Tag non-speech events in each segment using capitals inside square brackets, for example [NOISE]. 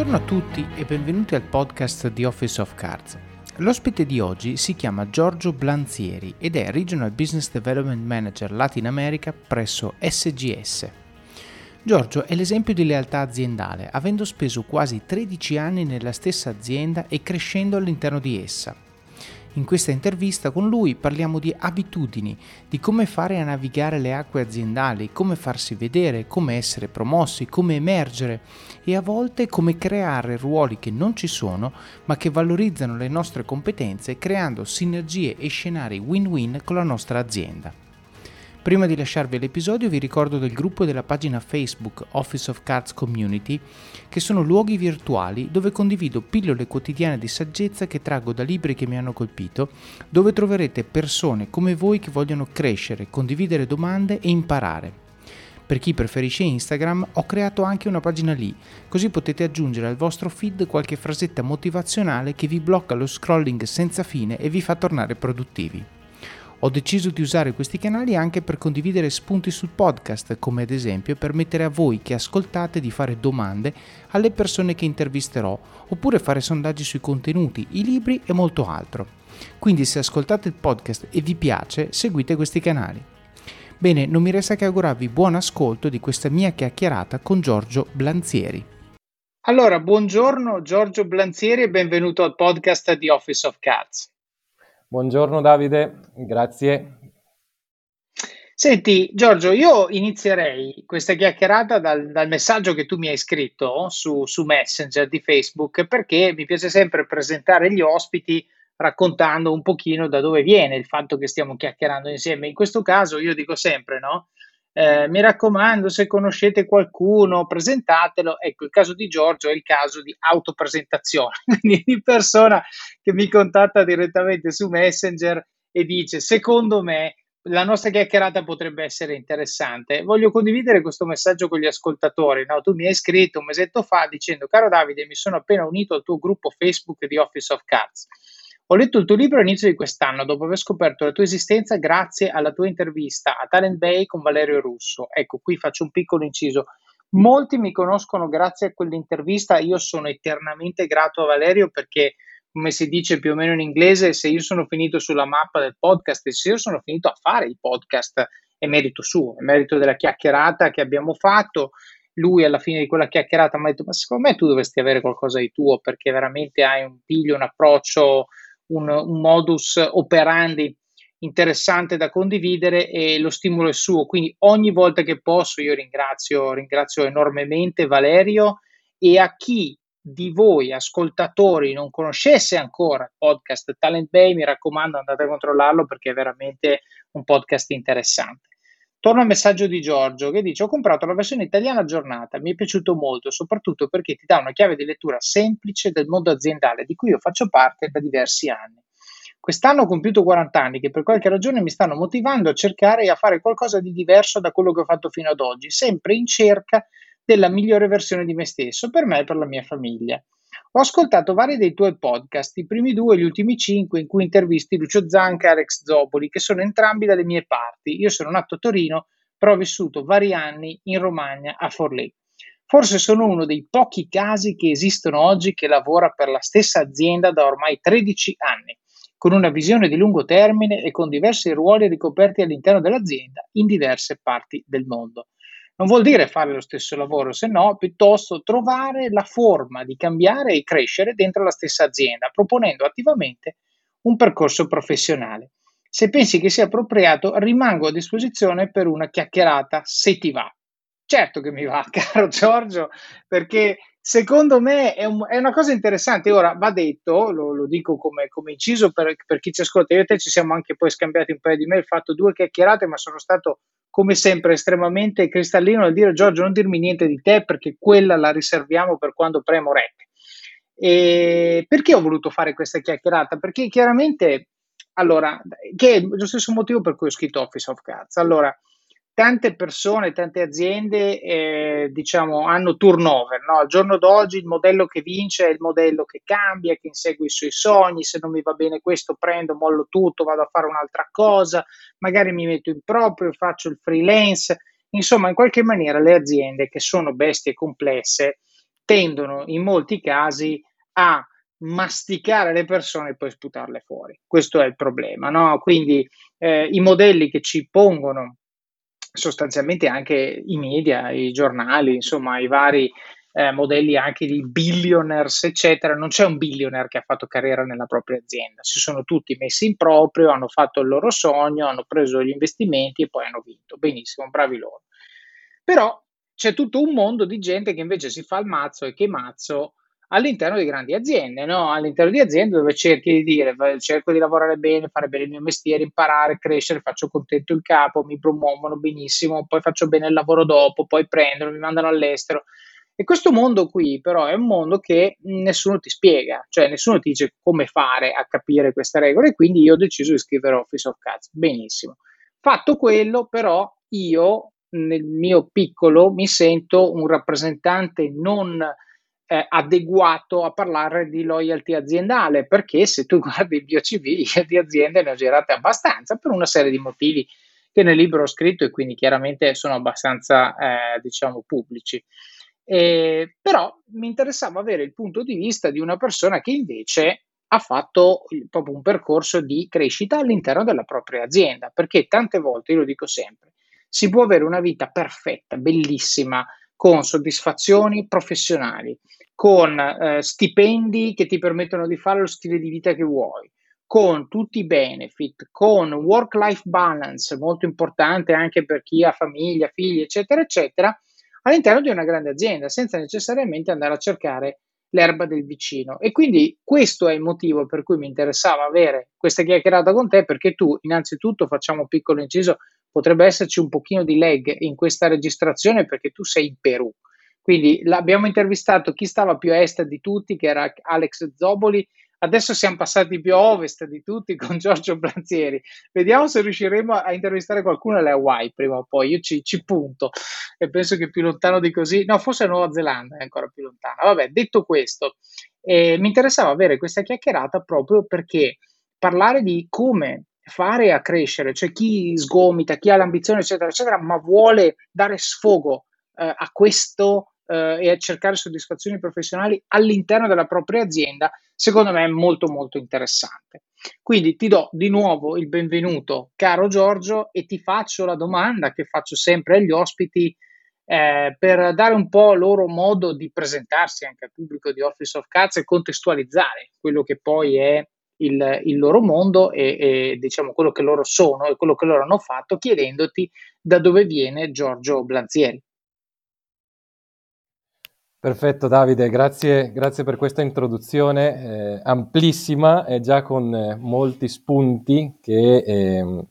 Buongiorno a tutti e benvenuti al podcast di Office of Cards. L'ospite di oggi si chiama Giorgio Blanzieri ed è Regional Business Development Manager Latin America presso SGS. Giorgio è l'esempio di lealtà aziendale, avendo speso quasi 13 anni nella stessa azienda e crescendo all'interno di essa. In questa intervista con lui parliamo di abitudini, di come fare a navigare le acque aziendali, come farsi vedere, come essere promossi, come emergere e a volte come creare ruoli che non ci sono ma che valorizzano le nostre competenze creando sinergie e scenari win-win con la nostra azienda. Prima di lasciarvi l'episodio vi ricordo del gruppo della pagina Facebook Office of Cards Community, che sono luoghi virtuali dove condivido pillole quotidiane di saggezza che traggo da libri che mi hanno colpito, dove troverete persone come voi che vogliono crescere, condividere domande e imparare. Per chi preferisce Instagram ho creato anche una pagina lì, così potete aggiungere al vostro feed qualche frasetta motivazionale che vi blocca lo scrolling senza fine e vi fa tornare produttivi. Ho deciso di usare questi canali anche per condividere spunti sul podcast, come ad esempio permettere a voi che ascoltate di fare domande alle persone che intervisterò, oppure fare sondaggi sui contenuti, i libri e molto altro. Quindi se ascoltate il podcast e vi piace, seguite questi canali. Bene, non mi resta che augurarvi buon ascolto di questa mia chiacchierata con Giorgio Blanzieri. Allora, buongiorno Giorgio Blanzieri e benvenuto al podcast di Office of Cards. Buongiorno Davide, grazie. Senti Giorgio, io inizierei questa chiacchierata dal, dal messaggio che tu mi hai scritto su, su, Messenger di Facebook perché mi piace sempre presentare gli ospiti raccontando un pochino da dove viene il fatto che stiamo chiacchierando insieme. In questo caso io dico sempre, no? Eh, mi raccomando, se conoscete qualcuno, presentatelo. Ecco, il caso di Giorgio è il caso di autopresentazione, [LAUGHS] quindi di persona che mi contatta direttamente su Messenger e dice: Secondo me la nostra chiacchierata potrebbe essere interessante. Voglio condividere questo messaggio con gli ascoltatori. No? Tu mi hai scritto un mesetto fa dicendo: Caro Davide, mi sono appena unito al tuo gruppo Facebook di Office of Cards. Ho letto il tuo libro all'inizio di quest'anno, dopo aver scoperto la tua esistenza grazie alla tua intervista a Talent Bay con Valerio Russo. Ecco, qui faccio un piccolo inciso. Molti mi conoscono grazie a quell'intervista, io sono eternamente grato a Valerio perché, come si dice più o meno in inglese, se io sono finito sulla mappa del podcast e se io sono finito a fare il podcast, è merito suo, è merito della chiacchierata che abbiamo fatto lui alla fine di quella chiacchierata mi ha detto ma secondo me tu dovresti avere qualcosa di tuo perché veramente hai un piglio, un approccio un, un modus operandi interessante da condividere e lo stimolo è suo. Quindi ogni volta che posso io ringrazio, ringrazio enormemente Valerio e a chi di voi ascoltatori non conoscesse ancora il podcast Talent Bay, mi raccomando andate a controllarlo perché è veramente un podcast interessante. Torno al messaggio di Giorgio che dice: Ho comprato la versione italiana aggiornata, mi è piaciuto molto, soprattutto perché ti dà una chiave di lettura semplice del mondo aziendale di cui io faccio parte da diversi anni. Quest'anno ho compiuto 40 anni che per qualche ragione mi stanno motivando a cercare e a fare qualcosa di diverso da quello che ho fatto fino ad oggi, sempre in cerca della migliore versione di me stesso, per me e per la mia famiglia. Ho ascoltato vari dei tuoi podcast, i primi due e gli ultimi cinque, in cui intervisti Lucio Zanca e Alex Zoboli, che sono entrambi dalle mie parti. Io sono nato a Torino, però ho vissuto vari anni in Romagna, a Forlì. Forse sono uno dei pochi casi che esistono oggi che lavora per la stessa azienda da ormai 13 anni, con una visione di lungo termine e con diversi ruoli ricoperti all'interno dell'azienda in diverse parti del mondo. Non vuol dire fare lo stesso lavoro, se no piuttosto trovare la forma di cambiare e crescere dentro la stessa azienda, proponendo attivamente un percorso professionale. Se pensi che sia appropriato, rimango a disposizione per una chiacchierata se ti va. Certo che mi va, [LAUGHS] caro Giorgio, perché secondo me è, un, è una cosa interessante. Ora va detto, lo, lo dico come, come inciso per, per, chi ci ascolta, io e te ci siamo anche poi scambiati un paio di mail, fatto due chiacchierate, ma sono stato come sempre estremamente cristallino nel dire Giorgio non dirmi niente di te perché quella la riserviamo per quando premo rec. E perché ho voluto fare questa chiacchierata? Perché chiaramente, allora, che è lo stesso motivo per cui ho scritto Office of Cards. Allora, tante persone, tante aziende eh, diciamo, hanno turnover. No? Al giorno d'oggi il modello che vince è il modello che cambia, che insegue i suoi sogni. Se non mi va bene questo, prendo, mollo tutto, vado a fare un'altra cosa, magari mi metto in proprio, faccio il freelance. Insomma, in qualche maniera le aziende che sono bestie complesse tendono in molti casi a masticare le persone e poi sputarle fuori. Questo è il problema, no? Quindi eh, i modelli che ci pongono sostanzialmente anche i media, i giornali, insomma, i vari eh, modelli anche di billionaires, eccetera. Non c'è un billionaire che ha fatto carriera nella propria azienda, si sono tutti messi in proprio, hanno fatto il loro sogno, hanno preso gli investimenti e poi hanno vinto. Benissimo, bravi loro. Però c'è tutto un mondo di gente che invece si fa il mazzo e che mazzo all'interno di grandi aziende, no? all'interno di aziende dove cerchi di dire cerco di lavorare bene, fare bene il mio mestiere, imparare, crescere, faccio contento il capo, mi promuovono benissimo, poi faccio bene il lavoro dopo, poi prendono, mi mandano all'estero. E questo mondo qui però è un mondo che nessuno ti spiega, cioè nessuno ti dice come fare a capire queste regole, quindi io ho deciso di scrivere Office of Cats. Benissimo. Fatto quello, però io nel mio piccolo mi sento un rappresentante non eh, adeguato a parlare di loyalty aziendale, perché se tu [LAUGHS] guardi il mio CV di aziende ne ho girate abbastanza per una serie di motivi che nel libro ho scritto e quindi chiaramente sono abbastanza, eh, diciamo, pubblici. Eh, però mi interessava avere il punto di vista di una persona che invece ha fatto proprio un percorso di crescita all'interno della propria azienda, perché tante volte, io lo dico sempre, si può avere una vita perfetta, bellissima, con soddisfazioni professionali, con eh, stipendi che ti permettono di fare lo stile di vita che vuoi, con tutti i benefit, con work-life balance, molto importante anche per chi ha famiglia, figli, eccetera, eccetera, all'interno di una grande azienda, senza necessariamente andare a cercare l'erba del vicino. E quindi questo è il motivo per cui mi interessava avere questa chiacchierata con te, perché tu, innanzitutto, facciamo un piccolo inciso, potrebbe esserci un pochino di lag in questa registrazione perché tu sei in Perù. Quindi l'abbiamo intervistato chi stava più a est di tutti, che era Alex Zoboli, Adesso siamo passati più a ovest di tutti con Giorgio Blanzieri. Vediamo se riusciremo a intervistare qualcuno alle Hawaii prima o poi. Io ci, ci punto e penso che più lontano di così, no, forse Nuova Zelanda è ancora più lontana. Vabbè, detto questo, eh, mi interessava avere questa chiacchierata proprio perché parlare di come fare a crescere, cioè chi sgomita, chi ha l'ambizione, eccetera, eccetera, ma vuole dare sfogo eh, a questo eh, e a cercare soddisfazioni professionali all'interno della propria azienda, secondo me è molto molto interessante. Quindi ti do di nuovo il benvenuto, caro Giorgio, e ti faccio la domanda che faccio sempre agli ospiti eh, per dare un po' loro modo di presentarsi anche al pubblico di Office of Cats e contestualizzare quello che poi è il, il loro mondo e, e, diciamo quello che loro sono e quello che loro hanno fatto, chiedendoti da dove viene Giorgio Blanzieri. Perfetto Davide, grazie, grazie per questa introduzione eh, amplissima e già con eh, molti spunti che, eh,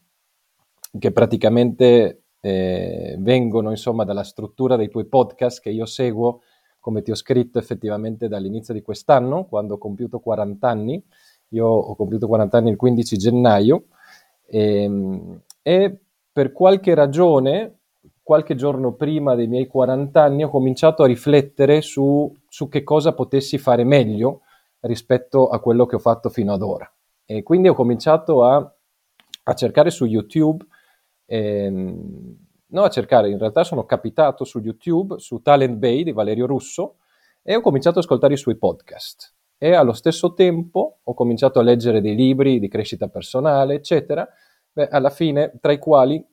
che praticamente eh, vengono insomma dalla struttura dei tuoi podcast che io seguo, come ti ho scritto effettivamente dall'inizio di quest'anno, quando ho compiuto 40 anni. Io ho compiuto 40 anni il 15 gennaio ehm, e per qualche ragione qualche giorno prima dei miei 40 anni ho cominciato a riflettere su, su che cosa potessi fare meglio rispetto a quello che ho fatto fino ad ora. E quindi ho cominciato a, a cercare su YouTube, ehm, no a cercare, in realtà sono capitato su YouTube, su Talent Bay di Valerio Russo, e ho cominciato ad ascoltare i suoi podcast. E allo stesso tempo ho cominciato a leggere dei libri di crescita personale, eccetera, beh, alla fine, tra i quali,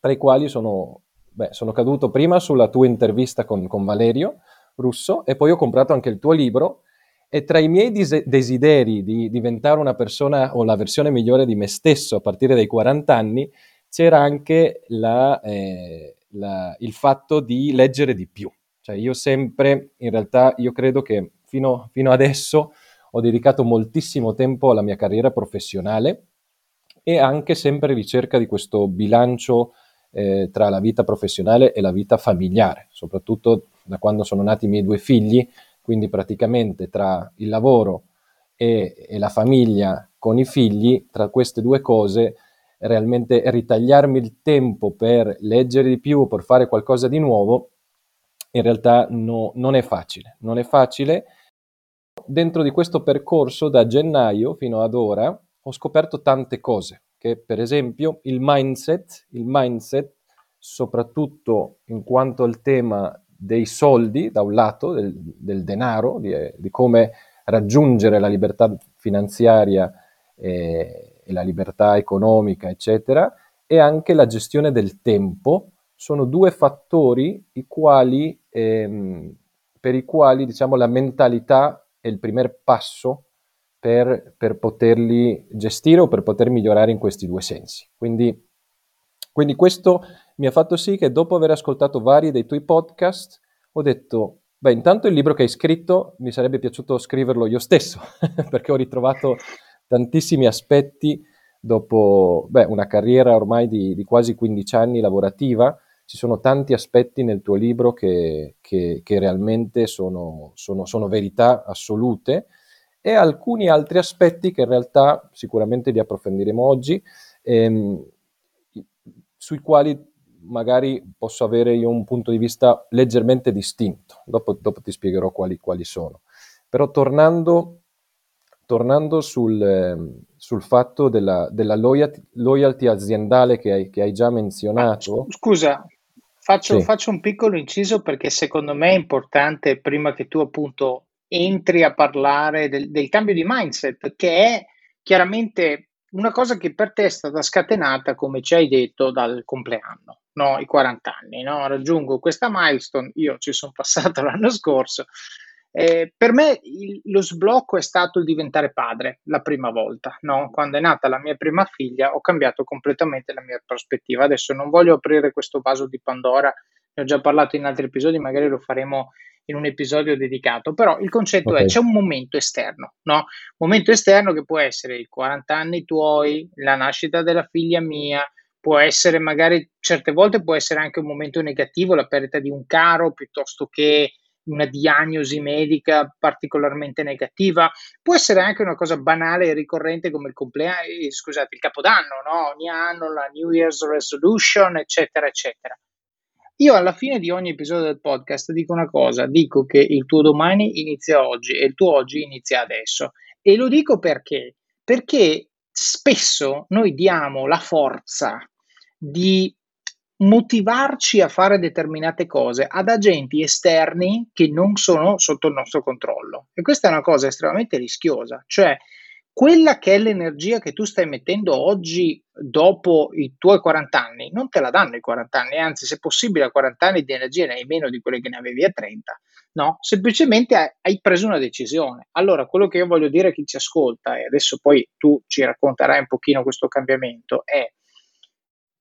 tra i quali sono Beh, sono caduto prima sulla tua intervista con, con Valerio Russo e poi ho comprato anche il tuo libro e tra i miei dis- desideri di diventare una persona o la versione migliore di me stesso a partire dai 40 anni c'era anche la, eh, la, il fatto di leggere di più. Cioè io sempre, in realtà, io credo che fino, fino adesso ho dedicato moltissimo tempo alla mia carriera professionale e anche sempre ricerca di questo bilancio eh, tra la vita professionale e la vita familiare, soprattutto da quando sono nati i miei due figli, quindi praticamente tra il lavoro e, e la famiglia con i figli, tra queste due cose, realmente ritagliarmi il tempo per leggere di più, per fare qualcosa di nuovo, in realtà no, non è facile. Non è facile. Dentro di questo percorso, da gennaio fino ad ora, ho scoperto tante cose che per esempio il mindset, il mindset soprattutto in quanto al tema dei soldi da un lato, del, del denaro, di, di, come raggiungere la libertà finanziaria e, e la libertà economica, eccetera, e anche la gestione del tempo sono due fattori i quali, ehm, per i quali diciamo, la mentalità è il primo passo per, per, poterli gestire o per poter migliorare in questi due sensi. Quindi, quindi questo mi ha fatto sì che dopo aver ascoltato vari dei tuoi podcast ho detto, beh, intanto il libro che hai scritto mi sarebbe piaciuto scriverlo io stesso, [LAUGHS] perché ho ritrovato tantissimi aspetti dopo beh, una carriera ormai di, di, quasi 15 anni lavorativa, ci sono tanti aspetti nel tuo libro che, che, che realmente sono, sono, sono, verità assolute e alcuni altri aspetti che in realtà sicuramente li approfondiremo oggi, ehm, sui quali magari posso avere io un punto di vista leggermente distinto, dopo, dopo ti spiegherò quali, quali, sono. Però tornando, tornando sul, eh, sul, fatto della, della loyalty, loyalty, aziendale che hai, che hai già menzionato. Scusa, faccio, sì. faccio un piccolo inciso perché secondo me è importante, prima che tu appunto entri a parlare del, del cambio di mindset, che è chiaramente una cosa che per te è stata scatenata, come ci hai detto, dal compleanno, no? i 40 anni. No? Raggiungo questa milestone, io ci sono passato [LAUGHS] l'anno scorso. Eh, per me il, lo sblocco è stato il diventare padre la prima volta. No? Quando è nata la mia prima figlia ho cambiato completamente la mia prospettiva. Adesso non voglio aprire questo vaso di Pandora, ne ho già parlato in altri episodi, magari lo faremo in un episodio dedicato, però il concetto okay. è c'è un momento esterno, no? Momento esterno che può essere i 40 anni tuoi, la nascita della figlia mia, può essere magari certe volte può essere anche un momento negativo, la perdita di un caro piuttosto che una diagnosi medica particolarmente negativa, può essere anche una cosa banale e ricorrente come il compleanno, eh, scusate, il capodanno, no? Ogni anno la New Year's resolution, eccetera, eccetera. Io alla fine di ogni episodio del podcast dico una cosa, dico che il tuo domani inizia oggi e il tuo oggi inizia adesso. E lo dico perché? Perché spesso noi diamo la forza di motivarci a fare determinate cose ad agenti esterni che non sono sotto il nostro controllo. E questa è una cosa estremamente rischiosa, cioè quella che è l'energia che tu stai mettendo oggi dopo i tuoi 40 anni, non te la danno i 40 anni, anzi se possibile a 40 anni di energia ne hai meno di quelle che ne avevi a 30, no? Semplicemente hai preso una decisione. Allora, quello che io voglio dire a chi ci ascolta, e adesso poi tu ci racconterai un pochino questo cambiamento, è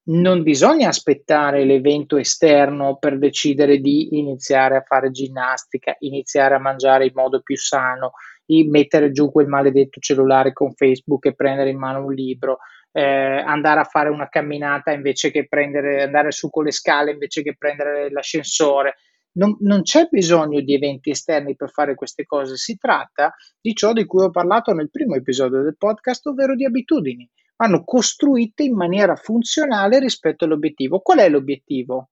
non bisogna aspettare l'evento esterno per decidere di iniziare a fare ginnastica, iniziare a mangiare in modo più sano, di mettere giù quel maledetto cellulare con Facebook e prendere in mano un libro, eh, andare a fare una camminata invece che prendere, andare su con le scale invece che prendere l'ascensore. Non, non, c'è bisogno di eventi esterni per fare queste cose, si tratta di ciò di cui ho parlato nel primo episodio del podcast, ovvero di abitudini. Vanno costruite in maniera funzionale rispetto all'obiettivo. Qual è l'obiettivo?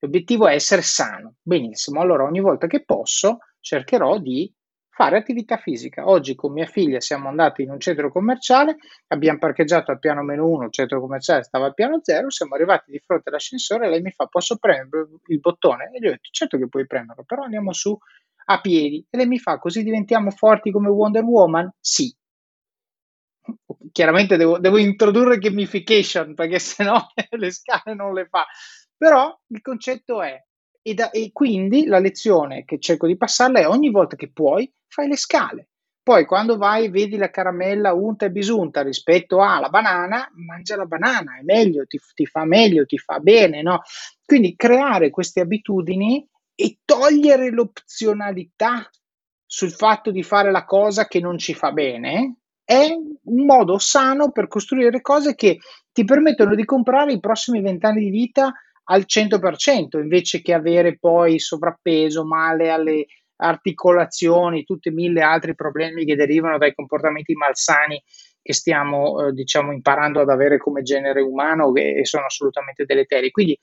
L'obiettivo è essere sano. Benissimo, allora ogni volta che posso cercherò di fare attività fisica. Oggi con mia figlia siamo andati in un centro commerciale, abbiamo parcheggiato al piano meno 1, il centro commerciale stava al piano 0, siamo arrivati di fronte all'ascensore e lei mi fa posso premere il bottone? E gli ho detto certo che puoi premerlo, però andiamo su a piedi. E lei mi fa così diventiamo forti come Wonder Woman? Sì. Chiaramente devo, devo introdurre gamification perché sennò [LAUGHS] le scale non le fa. Però il concetto è e, da, e, quindi la lezione che cerco di passarla è ogni volta che puoi fai le scale. Poi quando vai e vedi la caramella unta e bisunta rispetto alla banana, mangia la banana, è meglio, ti, ti fa meglio, ti fa bene, no? Quindi creare queste abitudini e togliere l'opzionalità sul fatto di fare la cosa che non ci fa bene è un modo sano per costruire cose che ti permettono di comprare i prossimi vent'anni di vita al 100% invece che avere poi sovrappeso, male alle articolazioni, tutti mille altri problemi che derivano dai comportamenti malsani che stiamo eh, diciamo imparando ad avere come genere umano e, sono assolutamente deleteri. Quindi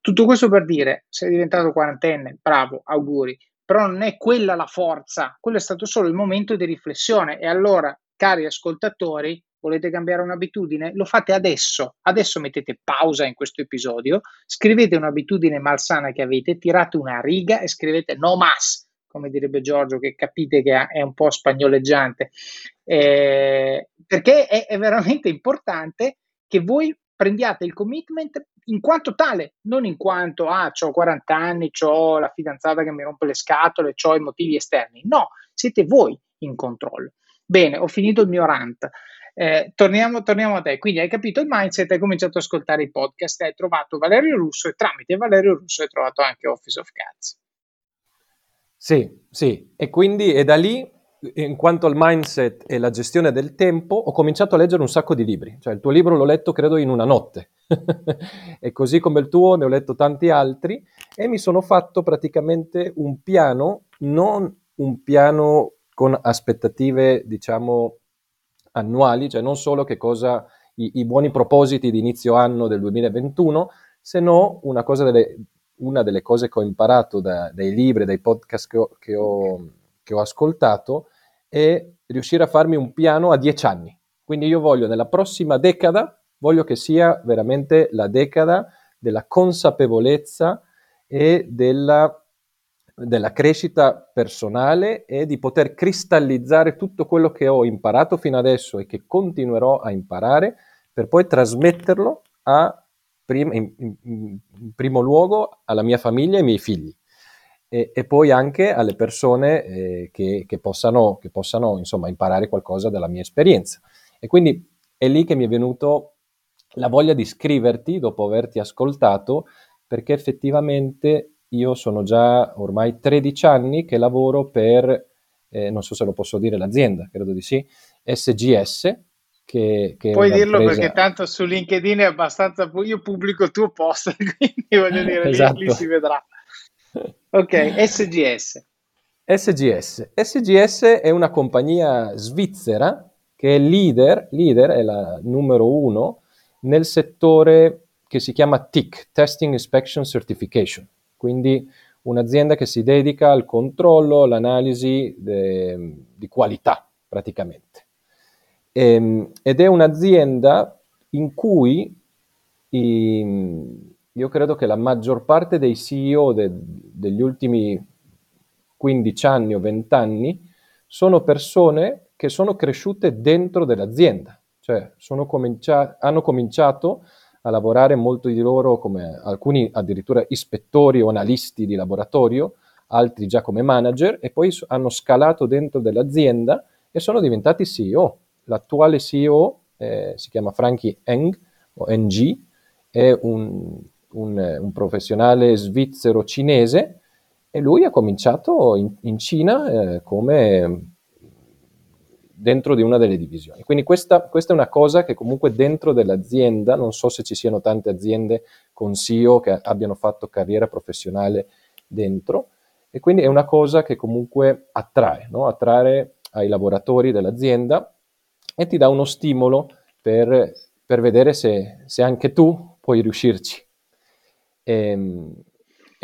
tutto questo per dire, sei diventato quarantenne, bravo, auguri, però non è quella la forza, quello è stato solo il momento di riflessione e allora, cari ascoltatori, Volete cambiare un'abitudine? Lo fate adesso. Adesso mettete pausa in questo episodio, scrivete un'abitudine malsana che avete, tirate una riga e scrivete no mas, come direbbe Giorgio, che capite che è un po' spagnoleggiante, eh, perché è, è veramente importante che voi prendiate il commitment in quanto tale, non in quanto ah, ho 40 anni, ho la fidanzata che mi rompe le scatole, ho i motivi esterni. No, siete voi in controllo. Bene, ho finito il mio rant. Eh, torniamo, torniamo, a te. Quindi hai capito il mindset, hai cominciato ad ascoltare i podcast, hai trovato Valerio Russo e tramite Valerio Russo hai trovato anche Office of Cats. Sì, sì, e quindi è da lì in quanto al mindset e la gestione del tempo, ho cominciato a leggere un sacco di libri. Cioè, il tuo libro l'ho letto, credo, in una notte. [LAUGHS] e così come il tuo, ne ho letto tanti altri e mi sono fatto praticamente un piano, non un piano con aspettative, diciamo, annuali, cioè non solo che cosa i, i buoni propositi di inizio anno del 2021, se no una, delle, una delle cose che ho imparato da, dai libri, dai podcast che ho, che ho che ho ascoltato è riuscire a farmi un piano a dieci anni. Quindi io voglio nella prossima decada, voglio che sia veramente la decada della consapevolezza e della, della crescita personale e di poter cristallizzare tutto quello che ho imparato fino adesso e che continuerò a imparare per poi trasmetterlo a, in, in, in primo luogo alla mia famiglia e ai miei figli e, e poi anche alle persone eh, che, che, possano, che possano insomma, imparare qualcosa dalla mia esperienza. E quindi è lì che mi è venuto la voglia di scriverti dopo averti ascoltato, perché effettivamente io sono già ormai 13 anni che lavoro per, eh, non so se lo posso dire, l'azienda, credo di sì, SGS. Che, che Puoi dirlo perché tanto su LinkedIn è abbastanza... Io pubblico il tuo post, [LAUGHS] quindi voglio dire, esatto. lì, lì si vedrà. Ok, SGS. SGS. SGS è una compagnia svizzera che è leader, leader è la numero uno nel settore che si chiama TIC, Testing Inspection Certification, quindi un'azienda che si dedica al controllo, all'analisi de, di qualità praticamente. E, ehm, ed è un'azienda in cui i, io credo che la maggior parte dei CEO de, degli ultimi 15 anni o 20 anni sono persone che sono cresciute dentro dell'azienda, cioè comincia- hanno cominciato a lavorare molto di loro come alcuni addirittura ispettori o analisti di laboratorio, altri già come manager e poi hanno scalato dentro dell'azienda e sono diventati CEO. L'attuale CEO eh, si chiama Frankie Eng o NG, è un un, un professionale svizzero cinese e lui ha cominciato in, in Cina eh, come dentro di una delle divisioni. Quindi questa, questa, è una cosa che comunque dentro dell'azienda, non so se ci siano tante aziende con CEO che abbiano fatto carriera professionale dentro, e quindi è una cosa che comunque attrae, no? attrae ai lavoratori dell'azienda e ti dà uno stimolo per, per vedere se, se anche tu puoi riuscirci. E, ehm,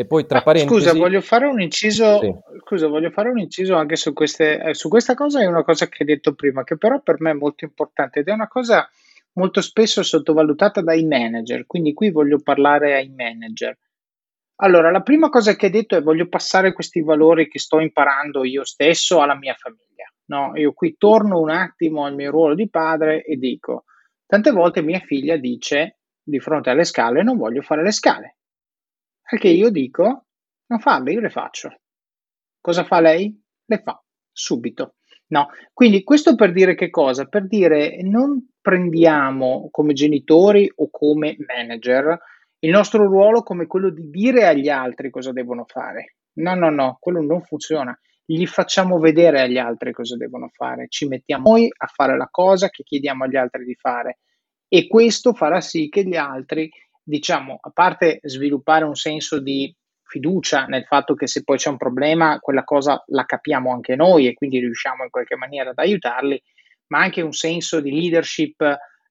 e poi tra parentesi... Scusa, voglio fare un inciso, sì. scusa, voglio fare un inciso anche su, queste, eh, su questa cosa, è una cosa che hai detto prima, che però per me è molto importante ed è una cosa molto spesso sottovalutata dai manager, quindi qui voglio parlare ai manager. Allora, la prima cosa che hai detto è voglio passare questi valori che sto imparando io stesso alla mia famiglia. No, io qui torno un attimo al mio ruolo di padre e dico, tante volte mia figlia dice di fronte alle scale non voglio fare le scale. Perché io dico, non farle, io le faccio. Cosa fa lei? Le fa subito. No, quindi questo per dire che cosa? Per dire non prendiamo come genitori o come manager il nostro ruolo come quello di dire agli altri cosa devono fare. No, no, no, quello non funziona. Gli facciamo vedere agli altri cosa devono fare, ci mettiamo noi a fare la cosa che chiediamo agli altri di fare e questo farà sì che gli altri diciamo, a parte sviluppare un senso di fiducia nel fatto che se poi c'è un problema, quella cosa la capiamo anche noi e quindi riusciamo in qualche maniera ad aiutarli, ma anche un senso di leadership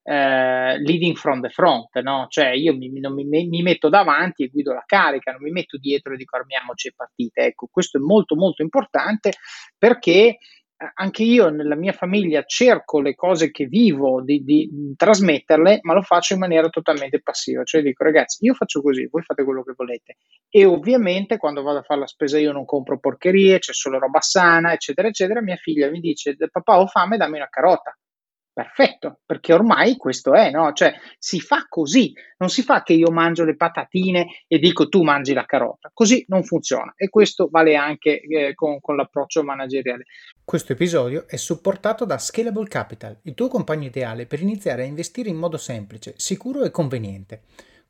eh, leading from the front, no? Cioè io mi, mi, mi, metto davanti e guido la carica, non mi metto dietro e dico armiamoci e partite. Ecco, questo è molto molto importante perché anche io nella mia famiglia cerco le cose che vivo di, di, trasmetterle, ma lo faccio in maniera totalmente passiva, cioè dico ragazzi, io faccio così, voi fate quello che volete. E ovviamente quando vado a fare la spesa io non compro porcherie, c'è solo roba sana, eccetera, eccetera. Mia figlia mi dice, papà ho fame, dammi una carota. Perfetto, perché ormai questo è, no? Cioè si fa così, non si fa che io mangio le patatine e dico tu mangi la carota, così non funziona e questo vale anche eh, con, con l'approccio manageriale. Questo episodio è supportato da Scalable Capital, il tuo compagno ideale per iniziare a investire in modo semplice, sicuro e conveniente.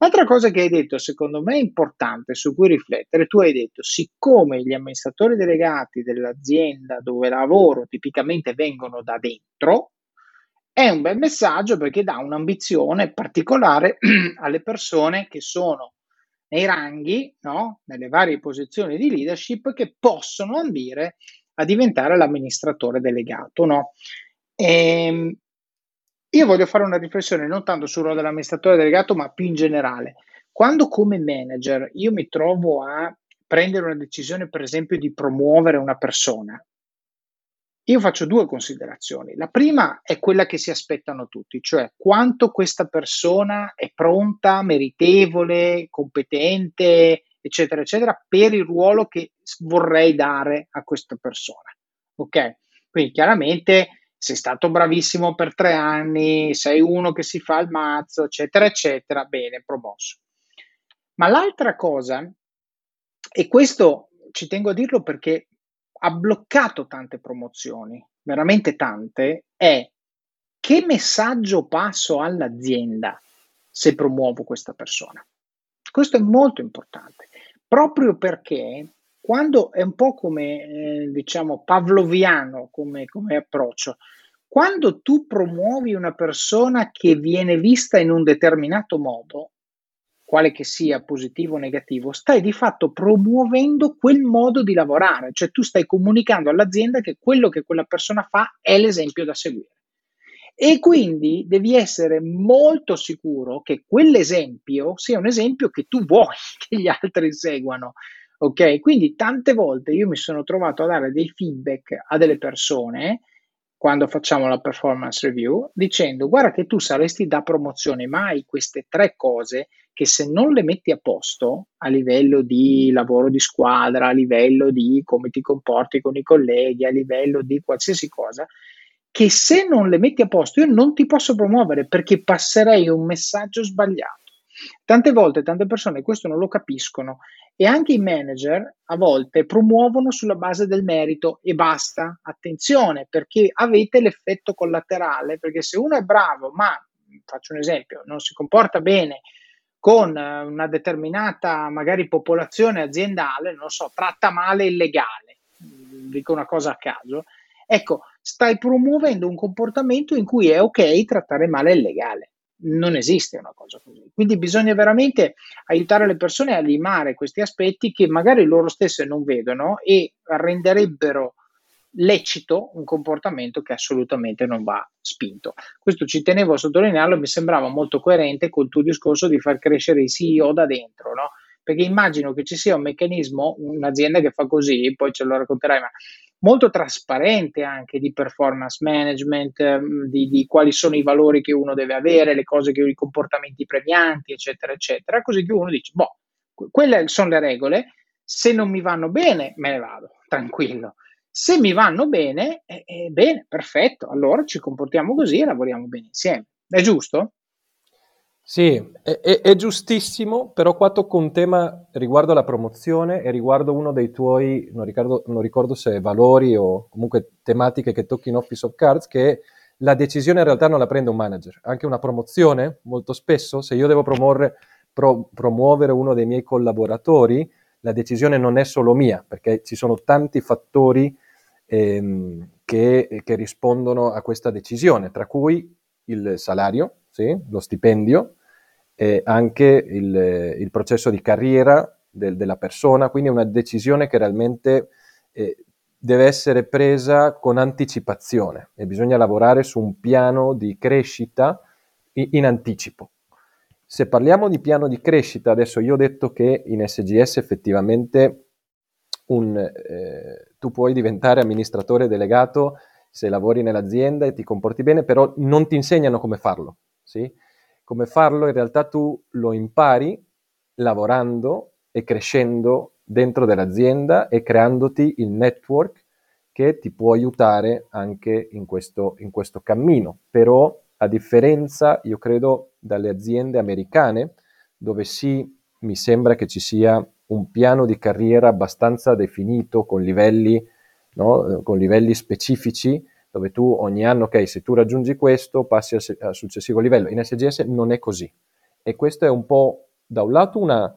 Altra cosa che hai detto, secondo me importante, su cui riflettere, tu hai detto, siccome gli amministratori delegati dell'azienda dove lavoro tipicamente vengono da dentro, è un bel messaggio perché dà un'ambizione particolare [CLEARS THROAT] alle persone che sono nei ranghi, no? nelle varie posizioni di leadership, che possono ambire a diventare l'amministratore delegato. No? E, ehm, io voglio fare una riflessione non tanto sul ruolo dell'amministratore delegato, ma più in generale. Quando come manager io mi trovo a prendere una decisione, per esempio, di promuovere una persona, io faccio due considerazioni. La prima è quella che si aspettano tutti, cioè quanto questa persona è pronta, meritevole, competente, eccetera, eccetera, per il ruolo che vorrei dare a questa persona. Ok? Quindi chiaramente sei stato bravissimo per tre anni, sei uno che si fa il mazzo, eccetera, eccetera, bene, promosso. Ma l'altra cosa, e questo ci tengo a dirlo perché ha bloccato tante promozioni, veramente tante, è che messaggio passo all'azienda se promuovo questa persona. Questo è molto importante, proprio perché quando è un po' come, eh, diciamo, pavloviano come, come approccio, quando tu promuovi una persona che viene vista in un determinato modo, quale che sia positivo o negativo, stai di fatto promuovendo quel modo di lavorare, cioè tu stai comunicando all'azienda che quello che quella persona fa è l'esempio da seguire. E quindi devi essere molto sicuro che quell'esempio sia un esempio che tu vuoi [LAUGHS] che gli altri seguano. Ok, quindi tante volte io mi sono trovato a dare dei feedback a delle persone quando facciamo la performance review dicendo guarda che tu saresti da promozione, ma hai queste tre cose che se non le metti a posto a livello di lavoro di squadra, a livello di come ti comporti con i colleghi, a livello di qualsiasi cosa, che se non le metti a posto io non ti posso promuovere perché passerei un messaggio sbagliato. Tante volte tante persone questo non lo capiscono e anche i manager a volte promuovono sulla base del merito e basta. Attenzione perché avete l'effetto collaterale, perché se uno è bravo ma, faccio un esempio, non si comporta bene con una determinata magari popolazione aziendale, non so, tratta male il legale, dico una cosa a caso, ecco, stai promuovendo un comportamento in cui è ok trattare male il legale non esiste una cosa così. Quindi bisogna veramente aiutare le persone a limare questi aspetti che magari loro stesse non vedono e renderebbero lecito un comportamento che assolutamente non va spinto. Questo ci tenevo a sottolinearlo, mi sembrava molto coerente col tuo discorso di far crescere i CEO da dentro, no? Perché immagino che ci sia un meccanismo, un'azienda che fa così, poi ce lo racconterai, ma molto trasparente anche di performance management, mm, di, di, quali sono i valori che uno deve avere, le cose che i comportamenti premianti, eccetera, eccetera, così che uno dice, boh, quelle sono le regole, se non mi vanno bene me ne vado, [LAUGHS] tranquillo. Se mi vanno bene, eh, eh, bene, perfetto, allora ci comportiamo così e lavoriamo bene insieme. È giusto? Sì, è, è, è, giustissimo, però qua tocco un tema riguardo alla promozione e riguardo uno dei tuoi, non ricordo, non ricordo se valori o comunque tematiche che tocchi in Office of Cards, che la decisione in realtà non la prende un manager. Anche una promozione, molto spesso, se io devo promuovere, pro, promuovere uno dei miei collaboratori, la decisione non è solo mia, perché ci sono tanti fattori ehm, che, che rispondono a questa decisione, tra cui il salario, sì, lo stipendio, eh, anche il, il, processo di carriera del, della persona, quindi è una decisione che realmente eh, deve essere presa con anticipazione e bisogna lavorare su un piano di crescita in, in anticipo. Se parliamo di piano di crescita, adesso io ho detto che in SGS effettivamente un, eh, tu puoi diventare amministratore delegato se lavori nell'azienda e ti comporti bene, però non ti insegnano come farlo. Sì? Come farlo in realtà tu lo impari lavorando e crescendo dentro dell'azienda e creandoti il network che ti può aiutare anche in questo, in questo cammino. Però a differenza, io credo, dalle aziende americane, dove sì, mi sembra che ci sia un piano di carriera abbastanza definito con livelli, no? con livelli specifici, dove tu ogni anno, ok, se tu raggiungi questo, passi al, al successivo livello. In SGS non è così. E questo è un po', da un lato, una,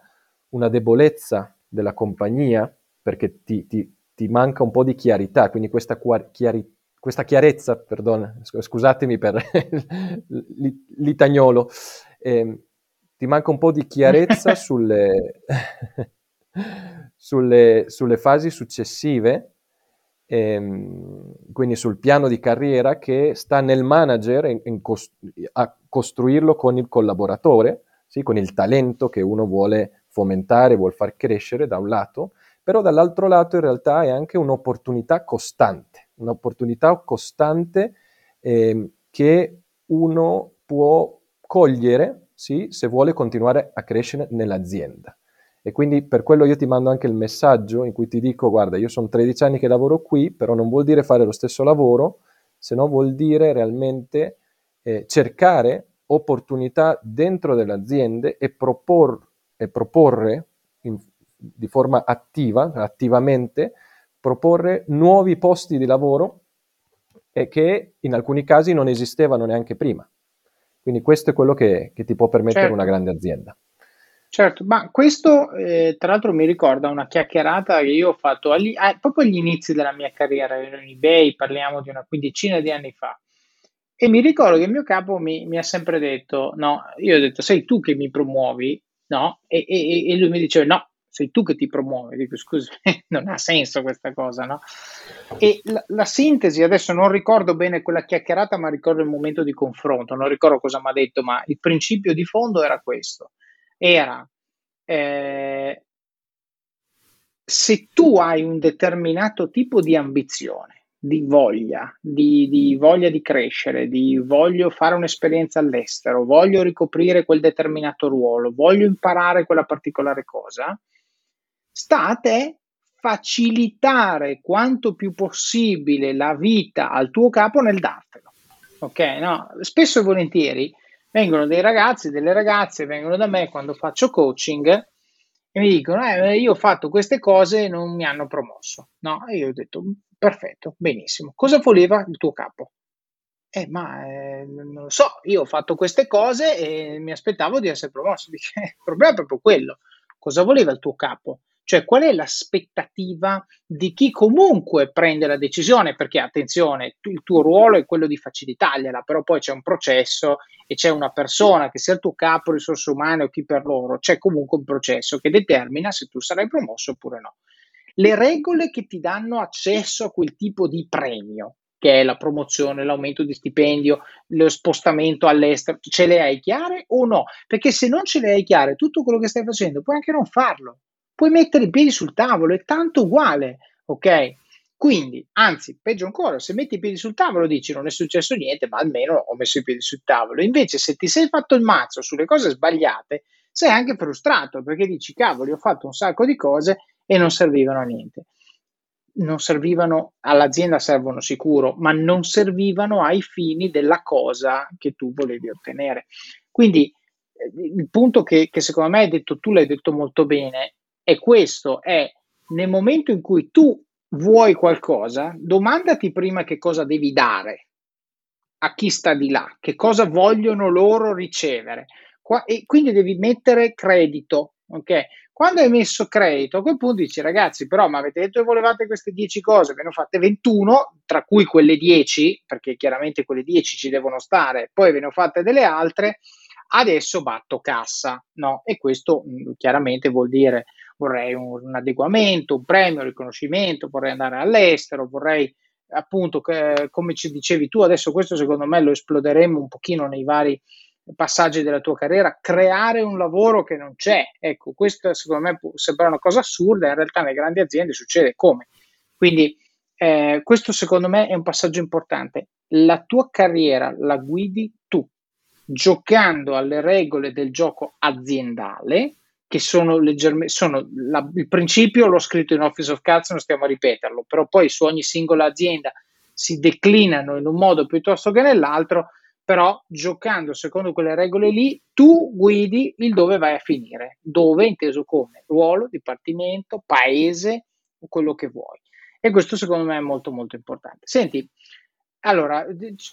una debolezza della compagnia, perché ti, ti, ti, manca un po' di chiarità, quindi questa, chiari, questa chiarezza, perdono, scusatemi per l'itagnolo, eh, ti manca un po' di chiarezza [LAUGHS] sulle, [LAUGHS] sulle, sulle fasi successive ehm, quindi sul piano di carriera che sta nel manager in, in cost- a costruirlo con il collaboratore, sì, con il talento che uno vuole fomentare, vuole far crescere da un lato, però dall'altro lato in realtà è anche un'opportunità costante, un'opportunità costante eh, che uno può cogliere sì, se vuole continuare a crescere nell'azienda. E quindi per quello io ti mando anche il messaggio in cui ti dico, guarda, io sono 13 anni che lavoro qui, però non vuol dire fare lo stesso lavoro, se no vuol dire realmente eh, cercare opportunità dentro delle aziende e, propor, e proporre in, di forma attiva, attivamente, proporre nuovi posti di lavoro e che in alcuni casi non esistevano neanche prima. Quindi questo è quello che, che ti può permettere certo. una grande azienda. Certo, ma questo eh, tra l'altro mi ricorda una chiacchierata che io ho fatto agli, ah, proprio agli inizi della mia carriera, in eBay, parliamo di una quindicina di anni fa, e mi ricordo che il mio capo mi, mi ha sempre detto, no, io ho detto, sei tu che mi promuovi, no? E, e, e lui mi diceva, no, sei tu che ti promuovi. Dico, scusa, [LAUGHS] non ha senso questa cosa, no? E la, la, sintesi, adesso non ricordo bene quella chiacchierata, ma ricordo il momento di confronto, non ricordo cosa mi ha detto, ma il principio di fondo era questo era eh, se tu hai un determinato tipo di ambizione, di voglia, di, di, voglia di crescere, di voglio fare un'esperienza all'estero, voglio ricoprire quel determinato ruolo, voglio imparare quella particolare cosa, sta a te facilitare quanto più possibile la vita al tuo capo nel dartelo. Ok, no? Spesso e volentieri vengono dei ragazzi, delle ragazze, vengono da me quando faccio coaching e mi dicono, eh, io ho fatto queste cose e non mi hanno promosso. No, e io ho detto, perfetto, benissimo. Cosa voleva il tuo capo? Eh, ma eh, non lo so, io ho fatto queste cose e mi aspettavo di essere promosso. [LAUGHS] Dice, il problema è proprio quello. Cosa voleva il tuo capo? Cioè, qual è l'aspettativa di chi comunque prende la decisione? Perché, attenzione, il tuo ruolo è quello di facilitargliela, però poi c'è un processo e c'è una persona, che sia il tuo capo, risorse umane o chi per loro, c'è comunque un processo che determina se tu sarai promosso oppure no. Le regole che ti danno accesso a quel tipo di premio, che è la promozione, l'aumento di stipendio, lo spostamento all'estero, ce le hai chiare o no? Perché se non ce le hai chiare, tutto quello che stai facendo puoi anche non farlo puoi mettere i piedi sul tavolo, è tanto uguale, ok? Quindi, anzi, peggio ancora, se metti i piedi sul tavolo dici non è successo niente, ma almeno ho messo i piedi sul tavolo. Invece, se ti sei fatto il mazzo sulle cose sbagliate, sei anche frustrato perché dici cavoli, ho fatto un sacco di cose e non servivano a niente. Non servivano all'azienda, servono sicuro, ma non servivano ai fini della cosa che tu volevi ottenere. Quindi eh, il punto che, che secondo me hai detto tu, l'hai detto molto bene, è questo, è nel momento in cui tu vuoi qualcosa, domandati prima che cosa devi dare a chi sta di là, che cosa vogliono loro ricevere. Qua, e quindi devi mettere credito, ok? Quando hai messo credito, a quel punto dici ragazzi, però mi avete detto che volevate queste 10 cose, ve ne ho fatte 21, tra cui quelle 10, perché chiaramente quelle 10 ci devono stare, poi ve ne ho fatte delle altre, adesso batto cassa, no? E questo mh, mm, chiaramente vuol dire vorrei un, un, adeguamento, un premio, un riconoscimento, vorrei andare all'estero, vorrei appunto, che, come ci dicevi tu, adesso questo secondo me lo esploderemo un pochino nei vari passaggi della tua carriera, creare un lavoro che non c'è. Ecco, questo secondo me può sembrare una cosa assurda, in realtà nelle grandi aziende succede come. Quindi eh, questo secondo me è un passaggio importante. La tua carriera la guidi tu, giocando alle regole del gioco aziendale, che sono leggermente, sono la, il principio l'ho scritto in Office of Cards, non stiamo a ripeterlo, però poi su ogni singola azienda si declinano in un modo piuttosto che nell'altro, però giocando secondo quelle regole lì, tu guidi il dove vai a finire, dove inteso come ruolo, dipartimento, paese, quello che vuoi. E questo secondo me è molto molto importante. Senti, allora,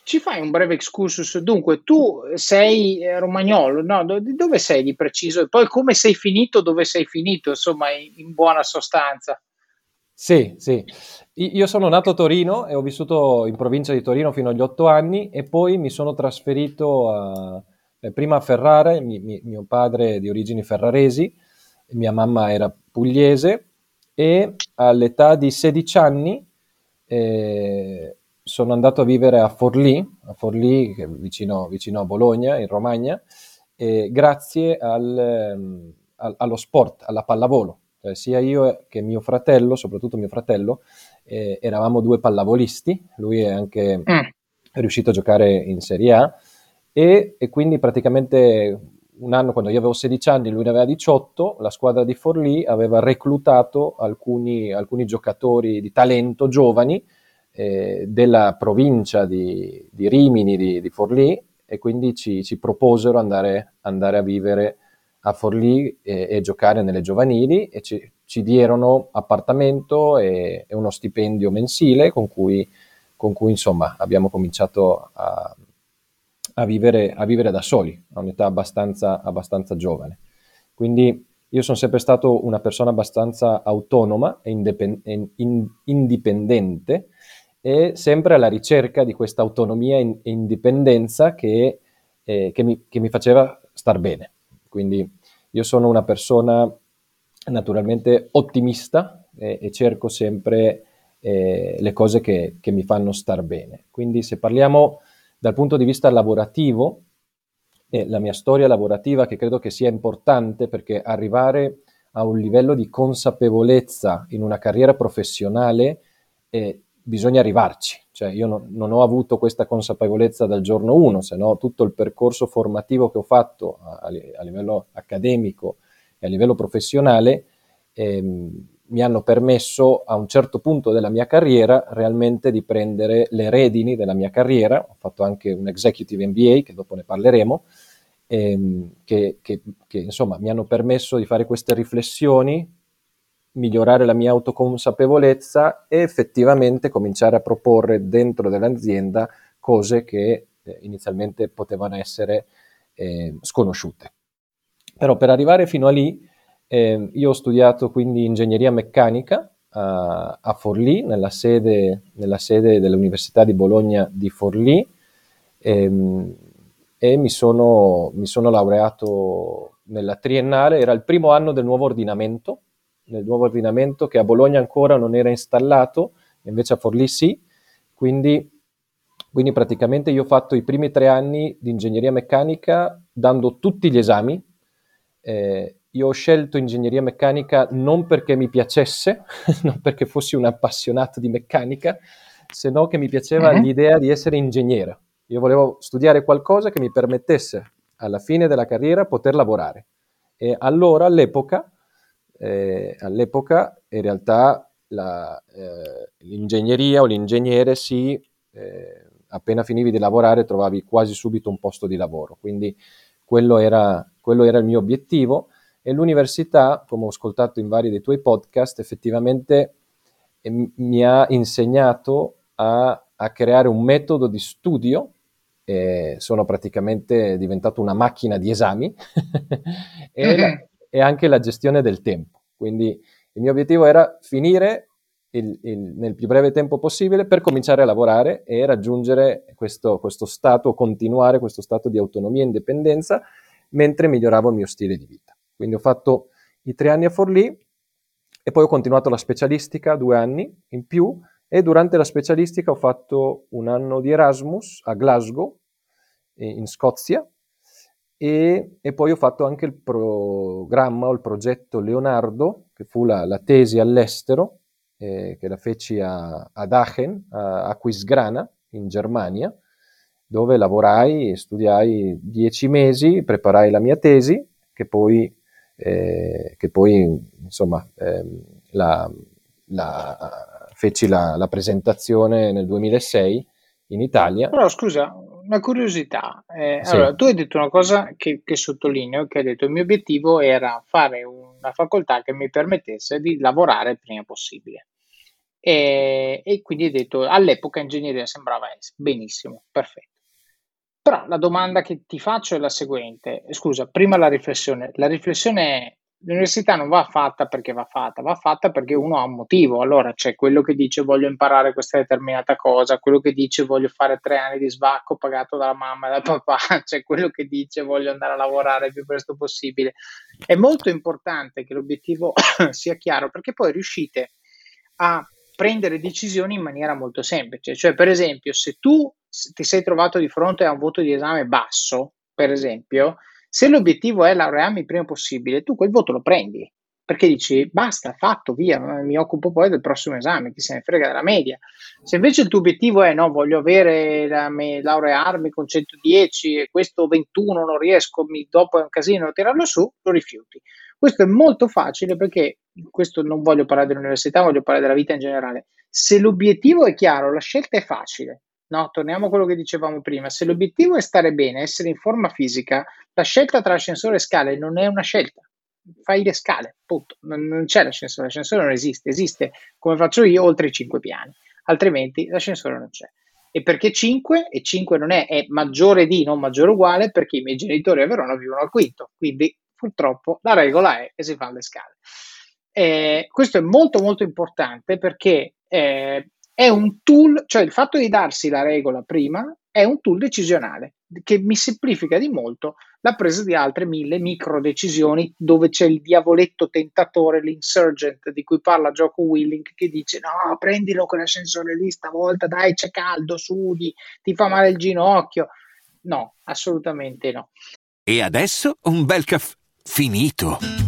ci fai un breve excursus? Dunque, tu sei eh, romagnolo, no? Dove sei di preciso? E poi come sei finito, dove sei finito, insomma, in, in buona sostanza. Sì, sì. Io sono nato a Torino e ho vissuto in provincia di Torino fino agli otto anni e poi mi sono trasferito a, eh, prima a Ferrara, mi, mi, mio padre è di origini ferraresi, mia mamma era pugliese e all'età di 16 anni eh, sono andato a vivere a Forlì, a Forlì vicino, vicino, a Bologna, in Romagna, grazie al, ehm, al, allo sport, alla pallavolo. Cioè, sia io che mio fratello, soprattutto mio fratello, eh, eravamo due pallavolisti, lui è anche mm. riuscito a giocare in Serie A e, e, quindi praticamente un anno quando io avevo 16 anni, lui ne aveva 18, la squadra di Forlì aveva reclutato alcuni, alcuni giocatori di talento giovani eh, della provincia di, di Rimini, di, di, Forlì, e quindi ci, ci proposero andare, andare a vivere a Forlì e, e, giocare nelle giovanili e ci, ci diedero appartamento e, e, uno stipendio mensile con cui, con cui insomma abbiamo cominciato a, a, vivere, a vivere, da soli a un'età abbastanza, abbastanza giovane. Quindi io sono sempre stato una persona abbastanza autonoma e indipendente e sempre alla ricerca di questa autonomia e indipendenza che, eh, che, mi, che mi faceva star bene. Quindi io sono una persona naturalmente ottimista eh, e cerco sempre eh, le cose che, che, mi fanno star bene. Quindi se parliamo dal punto di vista lavorativo, eh, la mia storia lavorativa che credo che sia importante perché arrivare a un livello di consapevolezza in una carriera professionale eh, bisogna arrivarci. Cioè io no, non ho avuto questa consapevolezza dal giorno 1, se no tutto il percorso formativo che ho fatto a, a livello accademico e a livello professionale ehm, mi hanno permesso a un certo punto della mia carriera realmente di prendere le redini della mia carriera. Ho fatto anche un executive MBA, che dopo ne parleremo, ehm, che, che, che insomma mi hanno permesso di fare queste riflessioni migliorare la mia autoconsapevolezza e effettivamente cominciare a proporre dentro dell'azienda cose che eh, inizialmente potevano essere eh, sconosciute. Però per arrivare fino a lì eh, io ho studiato quindi ingegneria meccanica a, a Forlì, nella sede, nella sede, dell'Università di Bologna di Forlì ehm, e mi sono, mi sono laureato nella triennale, era il primo anno del nuovo ordinamento, nel nuovo ordinamento che a Bologna ancora non era installato, invece a Forlì sì, quindi, quindi praticamente io ho fatto i primi tre anni di ingegneria meccanica dando tutti gli esami eh, io ho scelto ingegneria meccanica non perché mi piacesse, [LAUGHS] non perché fossi un appassionato di meccanica, se no che mi piaceva uh-huh. l'idea di essere ingegnere. Io volevo studiare qualcosa che mi permettesse alla fine della carriera poter lavorare. E allora all'epoca, eh, all'epoca in realtà la, eh, l'ingegneria o l'ingegnere si, eh, appena finivi di lavorare trovavi quasi subito un posto di lavoro. Quindi quello era, quello era il mio obiettivo. E l'università, come ho ascoltato in vari dei tuoi podcast, effettivamente eh, mi ha insegnato a, a creare un metodo di studio. Eh, sono praticamente diventato una macchina di esami. [LAUGHS] E, la, e, anche la gestione del tempo. Quindi il mio obiettivo era finire il, il, nel più breve tempo possibile per cominciare a lavorare e raggiungere questo, questo stato, continuare questo stato di autonomia e indipendenza mentre miglioravo il mio stile di vita. Quindi ho fatto i tre anni a Forlì e poi ho continuato la specialistica, due anni in più, e durante la specialistica ho fatto un anno di Erasmus a Glasgow, in Scozia, e, e poi ho fatto anche il programma o il progetto Leonardo, che fu la, la tesi all'estero, eh, che la feci a, ad Aachen, a, a Quisgrana, in Germania, dove lavorai e studiai dieci mesi, preparai la mia tesi, che poi, eh, che poi insomma, eh, la, la feci la, la, presentazione nel 2006 in Italia. Però scusa, una curiosità. Eh, sì. Allora, tu hai detto una cosa che, che, sottolineo, che hai detto il mio obiettivo era fare una facoltà che mi permettesse di lavorare il prima possibile. E, e quindi hai detto all'epoca ingegneria sembrava benissimo, perfetto. Però la domanda che ti faccio è la seguente, scusa, prima la riflessione. La riflessione è L'università non va fatta perché va fatta, va fatta perché uno ha un motivo. Allora c'è quello che dice voglio imparare questa determinata cosa, quello che dice voglio fare tre anni di svacco pagato dalla mamma e dal papà, [LAUGHS] c'è quello che dice voglio andare a lavorare il più presto possibile. È molto importante che l'obiettivo [COUGHS] sia chiaro perché poi riuscite a prendere decisioni in maniera molto semplice. Cioè, per esempio, se tu ti sei trovato di fronte a un voto di esame basso, per esempio, se l'obiettivo è laurearmi il prima possibile, tu quel voto lo prendi perché dici basta, fatto, via, mi occupo poi del prossimo esame, chi se ne frega della media. Se invece il tuo obiettivo è no, voglio avere la, me, laurearmi con 110 e questo 21 non riesco, mi, dopo è un casino tirarlo su, lo rifiuti. Questo è molto facile perché questo non voglio parlare dell'università, voglio parlare della vita in generale. Se l'obiettivo è chiaro, la scelta è facile. No, torniamo a quello che dicevamo prima. Se l'obiettivo è stare bene, essere in forma fisica, la scelta tra ascensore e scale non è una scelta. Fai le scale, punto. Non, non c'è l'ascensore, l'ascensore non esiste, esiste come faccio io oltre i 5 piani, altrimenti l'ascensore non c'è. E perché 5? E 5 non è, è maggiore di, non maggiore uguale, perché i miei genitori a Verona vivono al quinto. Quindi purtroppo la regola è che si fanno le scale. Eh, questo è molto molto importante perché eh, è un tool, cioè il fatto di darsi la regola prima è un tool decisionale che mi semplifica di molto la presa di altre mille micro decisioni dove c'è il diavoletto tentatore, l'insurgent di cui parla Gioco Willing che dice no prendilo con l'ascensore lì stavolta dai c'è caldo, sudi, ti fa male il ginocchio. No, assolutamente no. E adesso un bel caffè finito.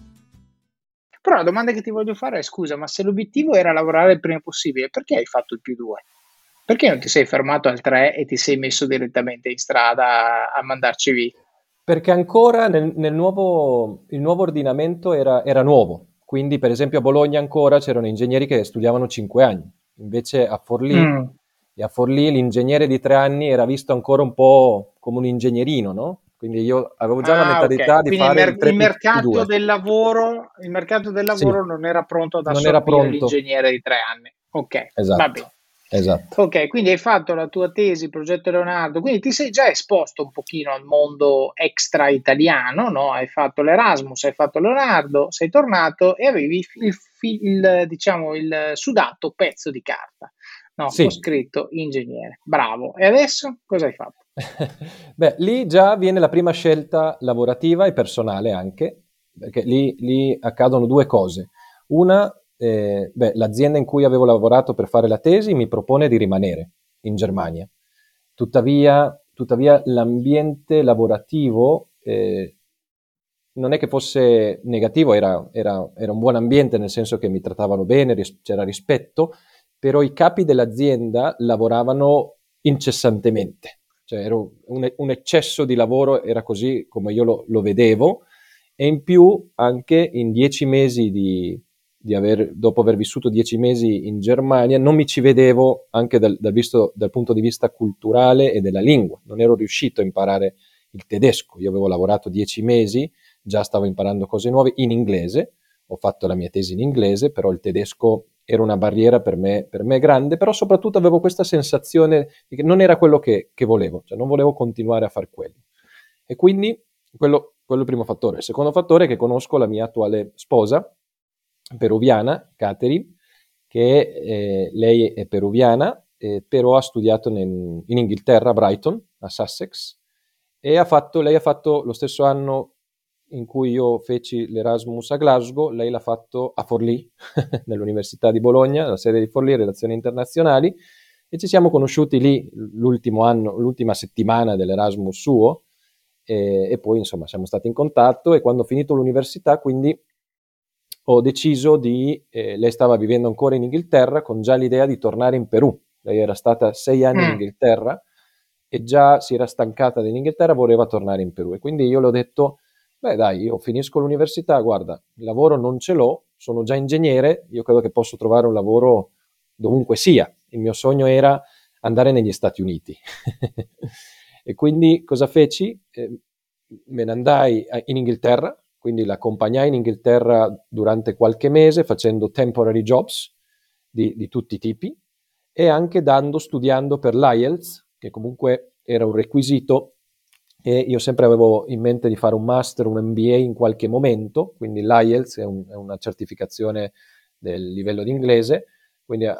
Però la domanda che ti voglio fare è: scusa, ma se l'obiettivo era lavorare il prima possibile, perché hai fatto il più 2? Perché non ti sei fermato al 3 e ti sei messo direttamente in strada a, mandarci via? Perché ancora nel, nel nuovo, il nuovo ordinamento era, era, nuovo. Quindi, per esempio, a Bologna ancora c'erano ingegneri che studiavano 5 anni. Invece a Forlì, mm. a Forlì l'ingegnere di 3 anni era visto ancora un po' come un ingegnerino, no? Quindi io avevo già ah, la mentalità okay. di Quindi fare il, mer- il mercato del lavoro, il mercato del lavoro sì. non era pronto ad assorbire l'ingegnere di tre anni. Ok, esatto. va bene. Esatto. Ok, quindi hai fatto la tua tesi, progetto Leonardo, quindi ti sei già esposto un pochino al mondo extra italiano, no? Hai fatto l'Erasmus, hai fatto Leonardo, sei tornato e avevi il, il, diciamo, il sudato pezzo di carta. No, sì. ho scritto ingegnere, bravo. E adesso cosa hai fatto? [LAUGHS] Beh, lì già viene la prima scelta lavorativa e personale anche, perché lì, lì accadono due cose. Una, eh, beh, l'azienda in cui avevo lavorato per fare la tesi mi propone di rimanere in Germania. Tuttavia, tuttavia l'ambiente lavorativo eh, non è che fosse negativo, era, era, era, un buon ambiente nel senso che mi trattavano bene, ris- c'era rispetto, però i capi dell'azienda lavoravano incessantemente cioè un, un, eccesso di lavoro, era così come io lo, lo vedevo, e in più anche in dieci mesi di, di aver, dopo aver vissuto dieci mesi in Germania, non mi ci vedevo anche dal, dal, visto, dal punto di vista culturale e della lingua, non ero riuscito a imparare il tedesco, io avevo lavorato dieci mesi, già stavo imparando cose nuove in inglese, ho fatto la mia tesi in inglese, però il tedesco era una barriera per me, per me grande, però soprattutto avevo questa sensazione che non era quello che, che volevo, cioè non volevo continuare a fare quello. E quindi quello, quello è il primo fattore. Il secondo fattore è che conosco la mia attuale sposa, peruviana, Catherine, che eh, lei è peruviana, eh, però ha studiato nel, in Inghilterra, a Brighton, a Sussex, e ha fatto, lei ha fatto lo stesso anno in cui io feci l'Erasmus a Glasgow, lei l'ha fatto a Forlì, [LAUGHS] nell'Università di Bologna, la sede di Forlì, Relazioni Internazionali, e ci siamo conosciuti lì l'ultimo anno, l'ultima settimana dell'Erasmus suo, e, e poi insomma siamo stati in contatto e quando ho finito l'università quindi ho deciso di, eh, lei stava vivendo ancora in Inghilterra con già l'idea di tornare in Perù, lei era stata sei anni mm. in Inghilterra e già si era stancata dell'Inghilterra, voleva tornare in Perù e quindi io le ho detto Beh, dai, io finisco l'università, guarda, il lavoro non ce l'ho, sono già ingegnere, io credo che posso trovare un lavoro dovunque sia. Il mio sogno era andare negli Stati Uniti. [LAUGHS] e quindi cosa feci? Eh, me ne andai in Inghilterra, quindi l'accompagnai in Inghilterra durante qualche mese facendo temporary jobs di, di tutti i tipi e anche dando, studiando per l'IELTS, che comunque era un requisito e io sempre avevo in mente di fare un master, un MBA in qualche momento, quindi l'IELTS è, un, è una certificazione del livello di inglese, quindi eh,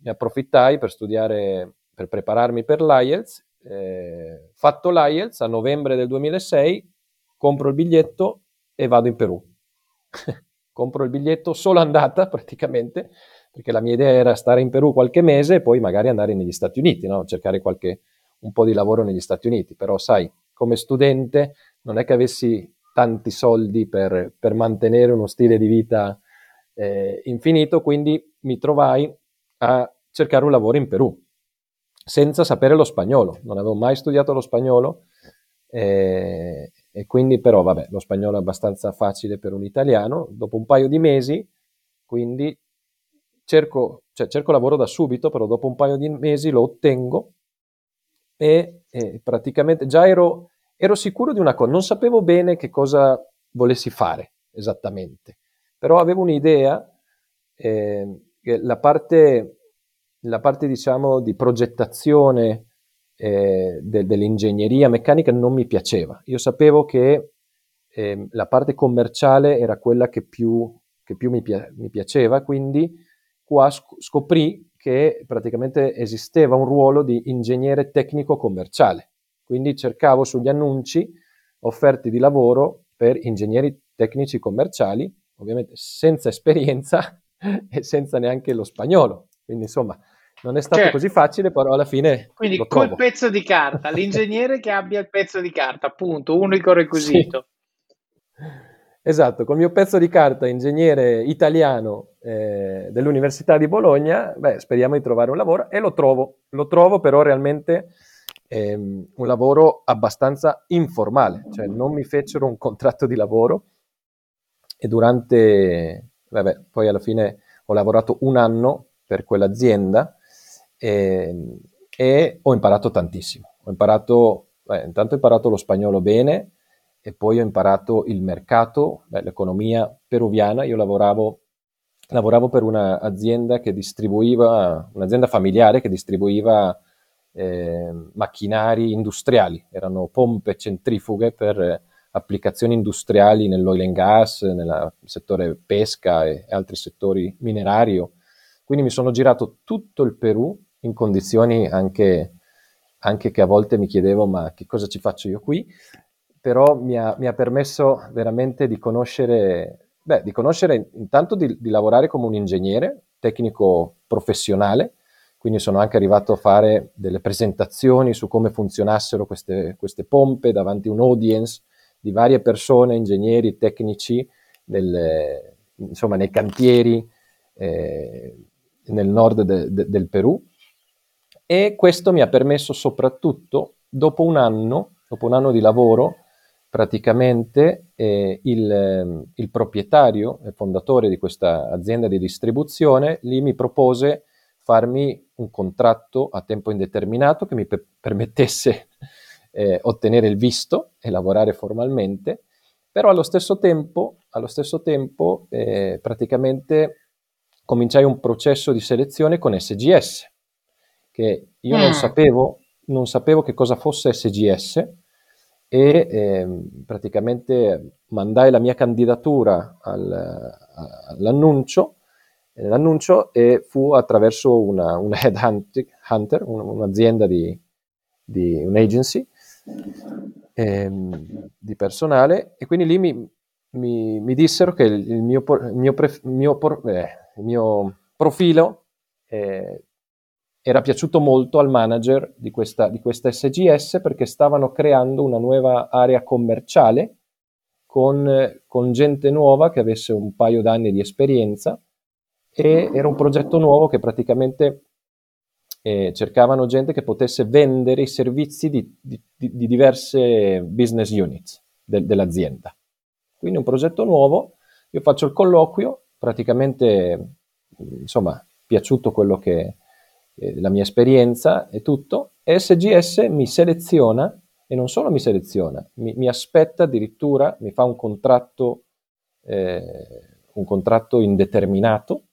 ne approfittai per studiare, per prepararmi per l'IELTS. Eh, fatto l'IELTS a novembre del 2006, compro il biglietto e vado in Perù. [LAUGHS] compro il biglietto solo andata praticamente, perché la mia idea era stare in Perù qualche mese e poi magari andare negli Stati Uniti, no? cercare qualche un po' di lavoro negli Stati Uniti, però sai, come studente non è che avessi tanti soldi per, per mantenere uno stile di vita eh, infinito, quindi mi trovai a cercare un lavoro in Perù, senza sapere lo spagnolo, non avevo mai studiato lo spagnolo eh, e quindi però vabbè, lo spagnolo è abbastanza facile per un italiano, dopo un paio di mesi, quindi cerco, cioè, cerco lavoro da subito, però dopo un paio di mesi lo ottengo e, e praticamente già ero, ero sicuro di una cosa, non sapevo bene che cosa volessi fare esattamente, però avevo un'idea, eh, la parte, la parte diciamo di progettazione eh, de, dell'ingegneria meccanica non mi piaceva. Io sapevo che eh, la parte commerciale era quella che più, che più mi, mi, piaceva, quindi qua scoprì che praticamente esisteva un ruolo di ingegnere tecnico commerciale. Quindi cercavo sugli annunci offerte di lavoro per ingegneri tecnici commerciali, ovviamente senza esperienza [LAUGHS] e senza neanche lo spagnolo. Quindi insomma, non è stato certo. così facile, però alla fine. Quindi col pezzo di carta, [LAUGHS] l'ingegnere che abbia il pezzo di carta, appunto, unico requisito. Sì. Esatto, col mio pezzo di carta ingegnere italiano eh, dell'Università di Bologna, beh, speriamo di trovare un lavoro e lo trovo. Lo trovo però realmente ehm, un lavoro abbastanza informale, cioè non mi fecero un contratto di lavoro e durante, vabbè, poi alla fine ho lavorato un anno per quell'azienda e, ehm, e ho imparato tantissimo. Ho imparato, beh, intanto ho imparato lo spagnolo bene, e poi ho imparato il mercato, l'economia peruviana. Io lavoravo lavoravo per un'azienda che distribuiva, un'azienda familiare che distribuiva eh, macchinari industriali, erano pompe centrifughe per applicazioni industriali nell'oil and gas, nel settore pesca e altri settori minerario. Quindi mi sono girato tutto il Perù in condizioni anche, anche che a volte mi chiedevo ma che cosa ci faccio io qui, però mi ha, mi ha permesso veramente di conoscere, beh, di conoscere intanto di, di lavorare come un ingegnere tecnico professionale, quindi sono anche arrivato a fare delle presentazioni su come funzionassero queste, queste pompe davanti a un audience di varie persone, ingegneri, tecnici, nel, insomma nei cantieri eh, nel nord de, de, del Perù. E questo mi ha permesso soprattutto dopo un anno, dopo un anno di lavoro, praticamente eh, il, il, proprietario e fondatore di questa azienda di distribuzione lì mi propose farmi un contratto a tempo indeterminato che mi per- permettesse [LAUGHS] eh, ottenere il visto e lavorare formalmente, però allo stesso tempo, allo stesso tempo eh, praticamente cominciai un processo di selezione con SGS, che io non, sapevo, non sapevo che cosa fosse SGS e eh, praticamente mandai la mia candidatura al, all'annuncio, l'annuncio e fu attraverso una, un [LAUGHS] headhunter, un'azienda di, di un'agency ehm, di personale e quindi lì mi, mi, mi dissero che il mio, il mio, pref, mio, eh, il mio profilo eh, era piaciuto molto al manager di questa, di questa SGS perché stavano creando una nuova area commerciale con, con gente nuova che avesse un paio d'anni di esperienza e era un progetto nuovo che praticamente eh, cercavano gente che potesse vendere i servizi di, di, di diverse business units de, dell'azienda. Quindi un progetto nuovo, io faccio il colloquio, praticamente, insomma, piaciuto quello che eh, la mia esperienza e tutto, e SGS mi seleziona e non solo mi seleziona, mi, mi aspetta addirittura, mi fa un contratto, eh, un contratto indeterminato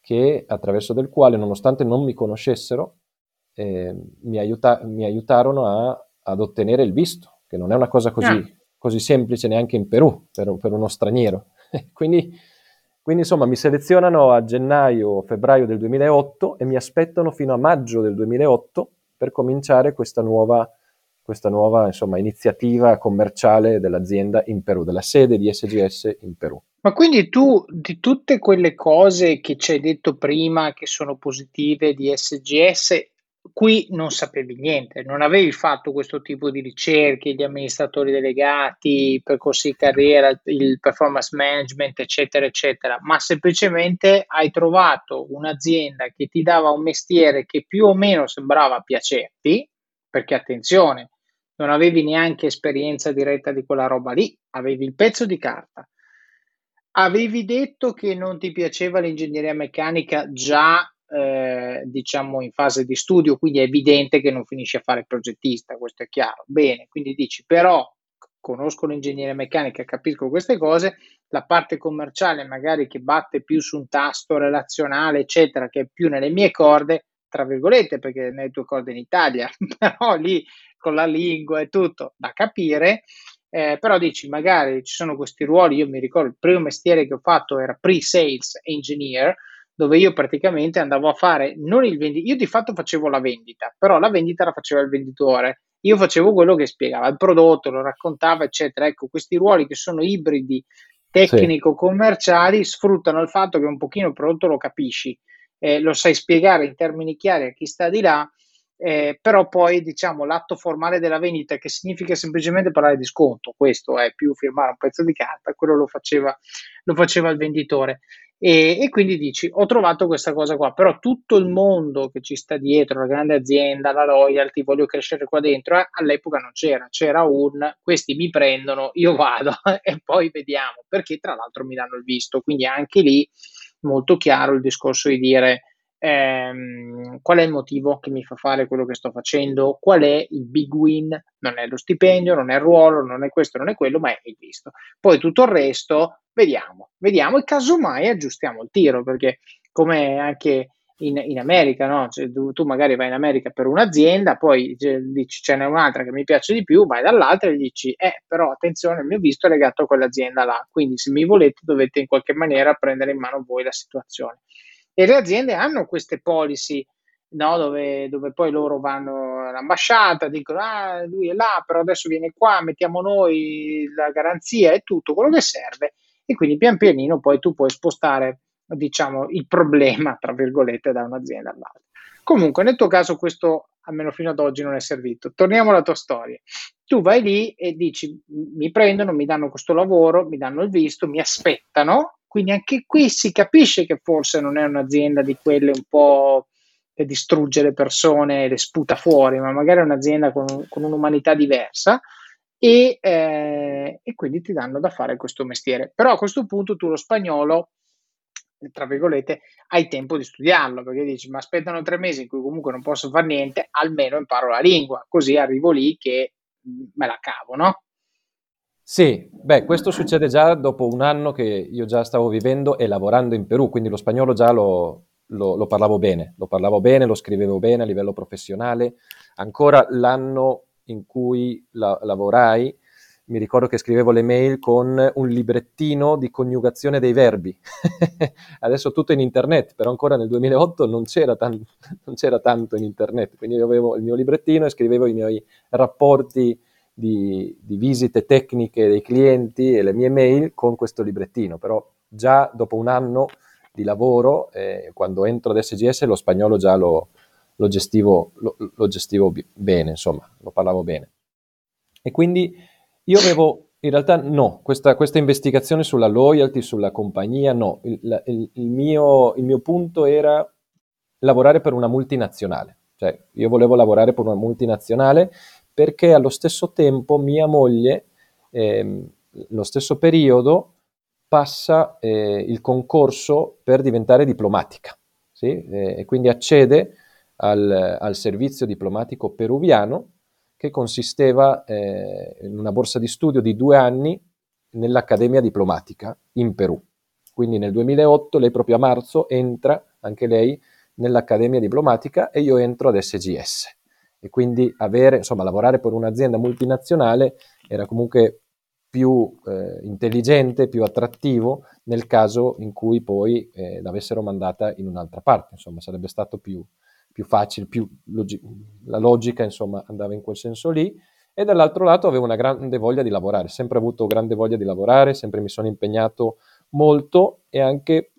che, attraverso del quale, nonostante non mi conoscessero, eh, mi, aiuta- mi, aiutarono a, ad ottenere il visto, che non è una cosa così, ah. così semplice neanche in Perù per, per uno straniero. [LAUGHS] quindi, quindi, insomma, mi selezionano a gennaio febbraio del 2008 e mi aspettano fino a maggio del 2008 per cominciare questa nuova, questa nuova insomma, iniziativa commerciale dell'azienda in Perù, della sede di SGS in Perù. Ma quindi tu di tutte quelle cose che ci hai detto prima che sono positive di SGS, qui non sapevi niente, non avevi fatto questo tipo di ricerche, gli amministratori delegati, percorsi di carriera, il performance management, eccetera, eccetera, ma semplicemente hai trovato un'azienda che ti dava un mestiere che più o meno sembrava piacerti, perché attenzione, non avevi neanche esperienza diretta di quella roba lì, avevi il pezzo di carta. Avevi detto che non ti piaceva l'ingegneria meccanica già, eh, diciamo, in fase di studio, quindi è evidente che non finisci a fare progettista, questo è chiaro. Bene, quindi dici, però conosco l'ingegneria meccanica, capisco queste cose, la parte commerciale magari che batte più su un tasto relazionale, eccetera, che è più nelle mie corde, tra virgolette, perché nelle tue corde in Italia, [LAUGHS] però lì con la lingua e tutto da capire, eh, però dici magari ci sono questi ruoli, io mi ricordo il primo mestiere che ho fatto era pre-sales engineer, dove io praticamente andavo a fare non il venditore, io di fatto facevo la vendita, però la vendita la faceva il venditore, io facevo quello che spiegava il prodotto, lo raccontava, eccetera. Ecco, questi ruoli che sono ibridi tecnico-commerciali sfruttano il fatto che un pochino il prodotto lo capisci, eh, lo sai spiegare in termini chiari a chi sta di là eh, però poi diciamo l'atto formale della vendita che significa semplicemente parlare di sconto, questo è più firmare un pezzo di carta, quello lo faceva, lo faceva il venditore. E, e, quindi dici ho trovato questa cosa qua però tutto il mondo che ci sta dietro la grande azienda la loyalty voglio crescere qua dentro eh, all'epoca non c'era c'era un questi mi prendono io vado [LAUGHS] e poi vediamo perché tra l'altro mi danno il visto quindi anche lì molto chiaro il discorso di dire ehm, qual è il motivo che mi fa fare quello che sto facendo, qual è il big win, non è lo stipendio, non è il ruolo, non è questo, non è quello, ma è il visto. Poi tutto il resto, vediamo, vediamo e casomai aggiustiamo il tiro, perché come anche in, in America, no? Cioè, tu, tu, magari vai in America per un'azienda, poi dici ce n'è un'altra che mi piace di più, vai dall'altra e dici, eh, però attenzione, il mio visto è legato a quell'azienda là, quindi se mi volete dovete in qualche maniera prendere in mano voi la situazione. E le aziende hanno queste policy No, dove, dove, poi loro vanno all'ambasciata, dicono ah lui è là, però adesso viene qua, mettiamo noi la garanzia e tutto quello che serve e quindi pian pianino poi tu puoi spostare diciamo, il problema, tra virgolette, da un'azienda all'altra. Comunque, nel tuo caso questo, almeno fino ad oggi, non è servito. Torniamo alla tua storia. Tu vai lì e dici, mi prendono, mi danno questo lavoro, mi danno il visto, mi aspettano, quindi anche qui si capisce che forse non è un'azienda di quelle un po' che distrugge le persone e le sputa fuori, ma magari è un'azienda con, con un'umanità diversa e, eh, e, quindi ti danno da fare questo mestiere. Però a questo punto tu lo spagnolo tra virgolette, hai tempo di studiarlo, perché dici, ma aspettano tre mesi in cui comunque non posso fare niente, almeno imparo la lingua, così arrivo lì che mm, me la cavo, no? Sì, beh, questo succede già dopo un anno che io già stavo vivendo e lavorando in Perù, quindi lo spagnolo già lo, lo, lo parlavo bene, lo parlavo bene, lo scrivevo bene a livello professionale. Ancora l'anno in cui la, lavorai, mi ricordo che scrivevo le mail con un librettino di coniugazione dei verbi. [LAUGHS] Adesso tutto in internet, però ancora nel 2008 non c'era, tan- non c'era, tanto in internet, quindi io avevo il mio librettino e scrivevo i miei rapporti di, di visite tecniche dei clienti e le mie mail con questo librettino, però già dopo un anno di lavoro, eh, quando entro ad SGS lo spagnolo già lo, lo gestivo, lo, lo gestivo bene, insomma, lo parlavo bene. E quindi io avevo, in realtà no, questa, questa investigazione sulla loyalty, sulla compagnia, no. Il, il, il, mio, il mio punto era lavorare per una multinazionale. Cioè, io volevo lavorare per una multinazionale perché allo stesso tempo mia moglie, eh, lo stesso periodo, passa eh, il concorso per diventare diplomatica. Sì? Eh, e quindi accede al, al servizio diplomatico peruviano che consisteva eh, in una borsa di studio di due anni nell'Accademia Diplomatica in Perù. Quindi nel 2008 lei proprio a marzo entra anche lei nell'Accademia Diplomatica e io entro ad SGS. E quindi avere, insomma, lavorare per un'azienda multinazionale era comunque più eh, intelligente, più attrattivo nel caso in cui poi eh, l'avessero mandata in un'altra parte, insomma, sarebbe stato più, più facile, più logi- la logica insomma andava in quel senso lì. E dall'altro lato avevo una grande voglia di lavorare, sempre avuto grande voglia di lavorare, sempre mi sono impegnato molto e anche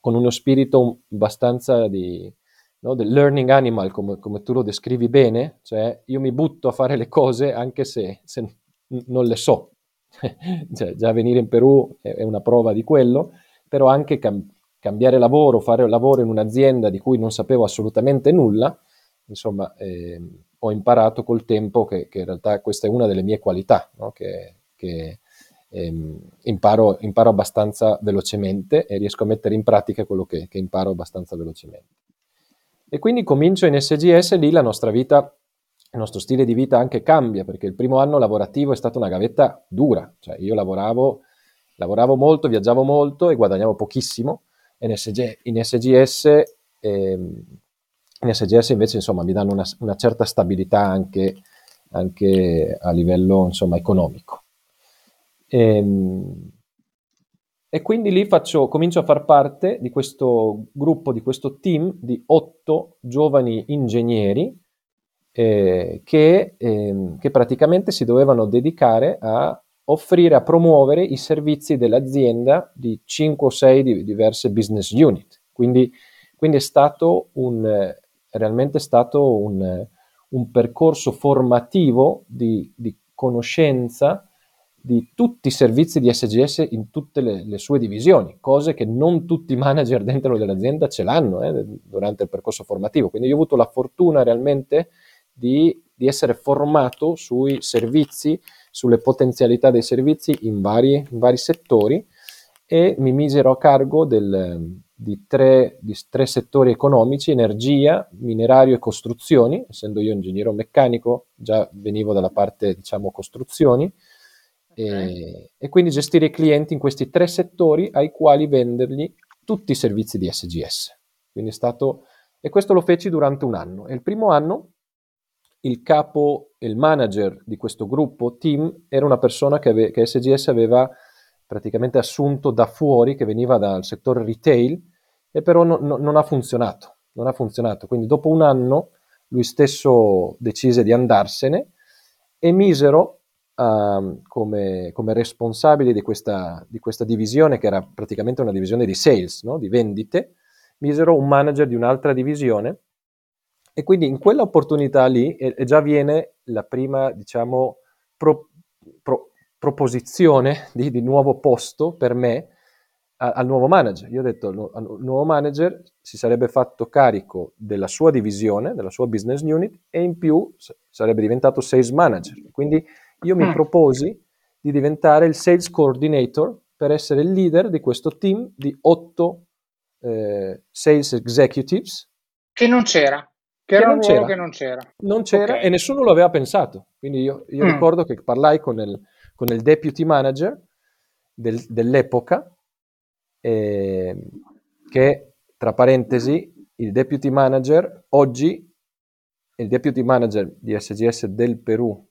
con uno spirito abbastanza di no, del learning animal, come, come, tu lo descrivi bene, cioè io mi butto a fare le cose anche se, se non le so. [LAUGHS] cioè, già venire in Perù è, una prova di quello, però anche cam- cambiare lavoro, fare lavoro in un'azienda di cui non sapevo assolutamente nulla, insomma, eh, ho imparato col tempo che, che, in realtà questa è una delle mie qualità, no? che, che ehm, imparo, imparo, abbastanza velocemente e riesco a mettere in pratica quello che, che imparo abbastanza velocemente. E quindi comincio in SGS, lì la nostra vita il nostro stile di vita anche cambia, perché il primo anno lavorativo è stata una gavetta dura, cioè io lavoravo, lavoravo molto, viaggiavo molto e guadagnavo pochissimo, in, SG, in SGS, eh, in SGS invece insomma, mi danno una, una certa stabilità anche, anche, a livello insomma, economico. Ehm, e quindi lì faccio, comincio a far parte di questo gruppo, di questo team di otto giovani ingegneri eh, che, eh, che praticamente si dovevano dedicare a offrire a promuovere i servizi dell'azienda di 5 o 6 di diverse business unit. Quindi, quindi è stato un, realmente stato un, un percorso formativo di, di, conoscenza di tutti i servizi di SGS in tutte le, le, sue divisioni, cose che non tutti i manager dentro dell'azienda ce l'hanno eh, durante il percorso formativo. Quindi io ho avuto la fortuna realmente di, di essere formato sui servizi sulle potenzialità dei servizi in vari, in vari settori e mi misero a cargo del, di tre, di tre, settori economici, energia, minerario e costruzioni, essendo io ingegnere meccanico, già venivo dalla parte, diciamo, costruzioni. E, e, quindi gestire i clienti in questi tre settori ai quali vendergli tutti i servizi di SGS. Quindi è stato, e questo lo feci durante un anno. E il primo anno il capo, il manager di questo gruppo, team, era una persona che, ave, che SGS aveva praticamente assunto da fuori, che veniva dal settore retail, e però no, no, non ha funzionato. Non ha funzionato. Quindi dopo un anno lui stesso decise di andarsene e misero uh, come, come, responsabile di questa, di questa, divisione, che era praticamente una divisione di sales, no? di vendite, misero un manager di un'altra divisione e quindi in quella opportunità lì e, e già viene la prima, diciamo, pro, pro, proposizione di, di, nuovo posto per me a, al nuovo manager. Io ho detto al nuovo manager si sarebbe fatto carico della sua divisione, della sua business unit e in più sarebbe diventato sales manager. Quindi io mi mm. proposi di diventare il sales coordinator per essere il leader di questo team di otto eh, sales executives. Che non c'era. Che, che, non c'era. che non c'era. Non c'era okay. e nessuno lo aveva pensato. Quindi io, io mm. ricordo che parlai con il, con il deputy manager del, dell'epoca, eh, che tra parentesi, il deputy manager oggi, il deputy manager di SGS del Perù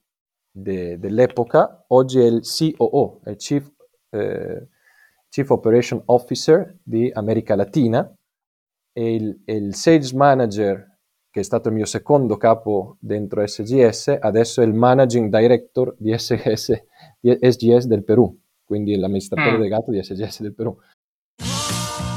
de, dell'epoca, oggi è il COO, è il Chief, eh, Chief Operation Officer di America Latina e il, il sales manager che è stato il mio secondo capo dentro SGS, adesso è il managing director di, SGS, di SGS del Perù, quindi l'amministratore mm. delegato di SGS del Perù.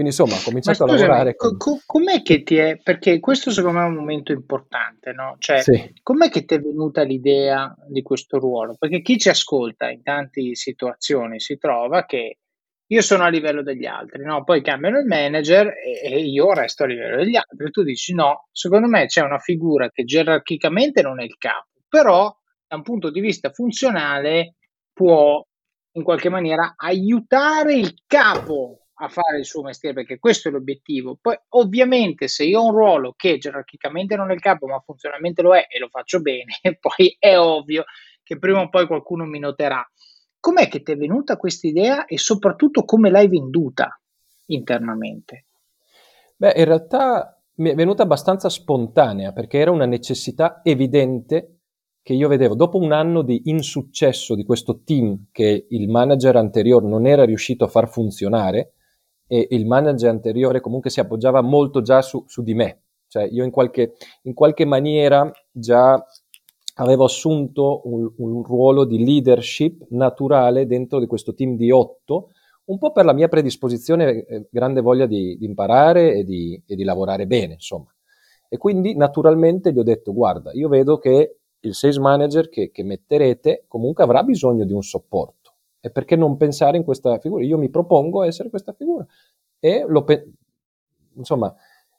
Quindi insomma ho cominciato scusami, a lavorare. Con... Co- com'è che ti è, perché questo secondo me è un momento importante, no? Cioè, sì. com'è che ti è venuta l'idea di questo ruolo? Perché chi ci ascolta in tante situazioni si trova che io sono a livello degli altri, no? Poi cambiano il manager e, e io resto a livello degli altri. Tu dici no, secondo me c'è una figura che gerarchicamente non è il capo, però da un punto di vista funzionale può in qualche maniera aiutare il capo a fare il suo mestiere, perché questo è l'obiettivo. Poi, ovviamente, se io ho un ruolo che gerarchicamente non è il capo, ma funzionalmente lo è e lo faccio bene, [LAUGHS] poi è ovvio che prima o poi qualcuno mi noterà. Com'è che ti è venuta questa idea e soprattutto come l'hai venduta internamente? Beh, in realtà mi è venuta abbastanza spontanea perché era una necessità evidente che io vedevo dopo un anno di insuccesso di questo team che il manager anteriore non era riuscito a far funzionare e il manager anteriore comunque si appoggiava molto già su, su di me, cioè io in qualche, in qualche maniera già avevo assunto un, un, ruolo di leadership naturale dentro di questo team di otto, un po' per la mia predisposizione, eh, grande voglia di, di imparare e di, e di, lavorare bene, insomma. E quindi naturalmente gli ho detto, guarda, io vedo che il sales manager che, che metterete comunque avrà bisogno di un supporto e perché non pensare in questa figura? Io mi propongo essere questa figura. E lo pe- insomma,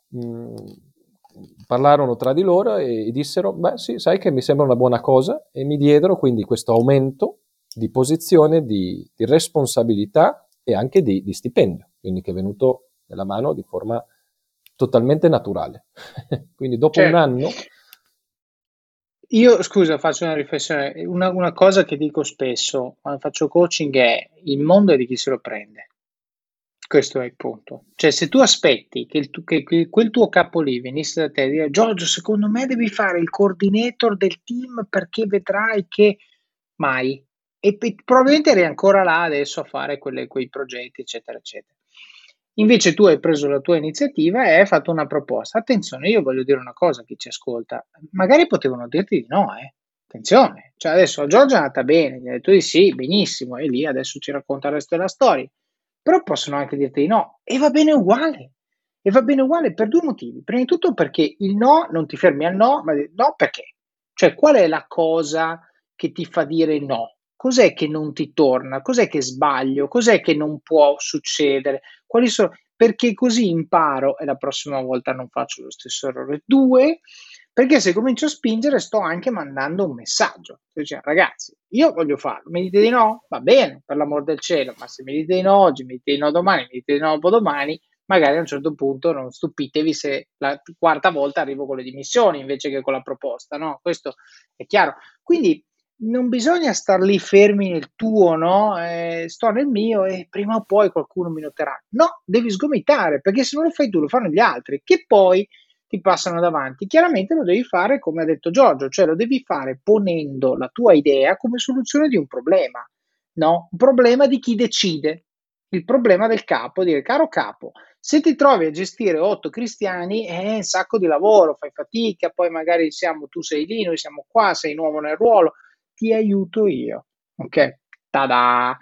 mh, mm, parlarono tra di loro e, e dissero, beh sì, sai che mi sembra una buona cosa e mi diedero quindi questo aumento di posizione, di, di responsabilità e anche di, di, stipendio, quindi che è venuto nella mano di forma totalmente naturale. [LAUGHS] quindi dopo certo. un anno io, scusa, faccio una riflessione. Una, una cosa che dico spesso quando faccio coaching è il mondo è di chi se lo prende. Questo è il punto. Cioè, se tu aspetti che, il, che, che quel tuo capo lì venisse da te e dire Giorgio, secondo me devi fare il coordinator del team perché vedrai che mai. E, e probabilmente eri ancora là adesso a fare quelle, quei progetti, eccetera, eccetera. Invece tu hai preso la tua iniziativa e hai fatto una proposta. Attenzione, io voglio dire una cosa a chi ci ascolta. Magari potevano dirti di no, eh. Attenzione. Cioè adesso a Giorgia è andata bene, gli hai detto di sì, benissimo, e lì adesso ci racconta il resto della storia. Però possono anche dirti di no. E va bene uguale. E va bene uguale per due motivi. Prima di tutto perché il no non ti fermi al no, ma no perché? Cioè qual è la cosa che ti fa dire no? Cos'è che non ti torna, cos'è che sbaglio, cos'è che non può succedere, quali sono, perché così imparo e la prossima volta non faccio lo stesso errore. Due, perché se comincio a spingere sto anche mandando un messaggio. Cioè, ragazzi, io voglio farlo, mi dite di no? Va bene, per l'amor del cielo, ma se mi dite di no oggi, mi dite di no domani, mi dite di no dopodomani, magari a un certo punto non stupitevi se la quarta volta arrivo con le dimissioni invece che con la proposta, no? Questo è chiaro. Quindi non bisogna star lì fermi nel tuo, no? Eh, sto nel mio e prima o poi qualcuno mi noterà. No, devi sgomitare perché se non lo fai tu lo fanno gli altri che poi ti passano davanti. Chiaramente lo devi fare come ha detto Giorgio, cioè lo devi fare ponendo la tua idea come soluzione di un problema, no? Un problema di chi decide, il problema del capo, dire caro capo, se ti trovi a gestire otto cristiani è un sacco di lavoro, fai fatica, poi magari siamo, tu sei lì, noi siamo qua, sei nuovo nel ruolo, ti aiuto io, ok? Tada!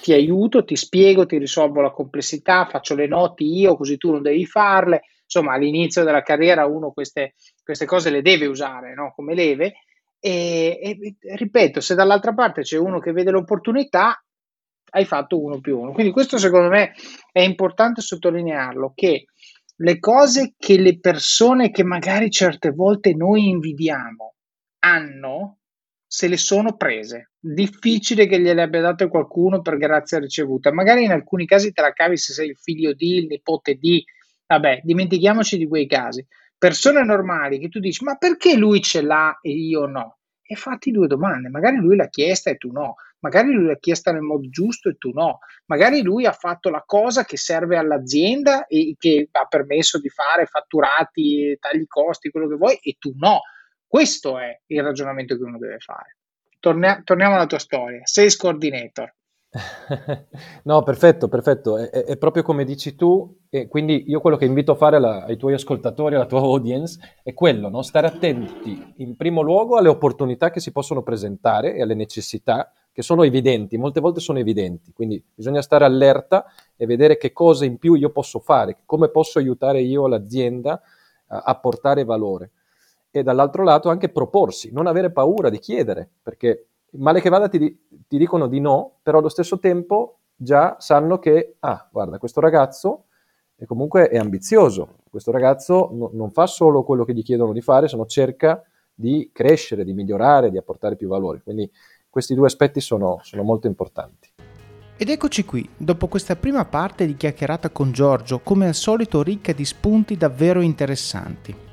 Ti aiuto, ti spiego, ti risolvo la complessità, faccio le noti io, così tu non devi farle, insomma all'inizio della carriera uno queste, queste cose le deve usare no? come leve e, e, ripeto, se dall'altra parte c'è uno che vede l'opportunità, hai fatto uno più uno. Quindi questo secondo me è importante sottolinearlo, che le cose che le persone che magari certe volte noi invidiamo hanno, se le sono prese. Difficile che gliele abbia date qualcuno per grazia ricevuta. Magari in alcuni casi te la cavi se sei il figlio di, il nipote di, Vabbè, dimentichiamoci di quei casi. Persone normali che tu dici, ma perché lui ce l'ha e io no? E fatti due domande, magari lui l'ha chiesta e tu no, magari lui l'ha chiesta nel modo giusto e tu no, magari lui ha fatto la cosa che serve all'azienda e che ha permesso di fare fatturati, tagli costi, quello che vuoi e tu no. Questo è il ragionamento che uno deve fare. Tornia- torniamo alla tua storia, sales coordinator. [LAUGHS] no, perfetto, perfetto. È, è, proprio come dici tu, e quindi io quello che invito a fare alla, ai tuoi ascoltatori, alla tua audience, è quello, no? stare attenti in primo luogo alle opportunità che si possono presentare e alle necessità che sono evidenti, molte volte sono evidenti, quindi bisogna stare allerta e vedere che cosa in più io posso fare, come posso aiutare io l'azienda a, a portare valore. E dall'altro lato anche proporsi, non avere paura di chiedere, perché male che vada ti, ti, dicono di no, però allo stesso tempo già sanno che, ah, guarda, questo ragazzo è comunque è ambizioso, questo ragazzo no, non fa solo quello che gli chiedono di fare, se no cerca di crescere, di migliorare, di apportare più valore. Quindi questi due aspetti sono, sono molto importanti. Ed eccoci qui, dopo questa prima parte di chiacchierata con Giorgio, come al solito ricca di spunti davvero interessanti.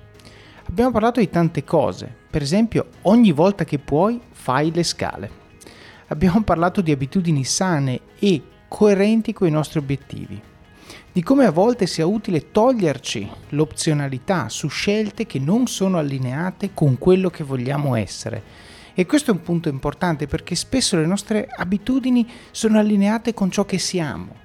Abbiamo parlato di tante cose, per esempio ogni volta che puoi fai le scale. Abbiamo [LAUGHS] parlato di abitudini sane e coerenti con i nostri obiettivi, di come a volte sia utile toglierci l'opzionalità su scelte che non sono allineate con quello che vogliamo essere. E questo è un punto importante perché spesso le nostre abitudini sono allineate con ciò che siamo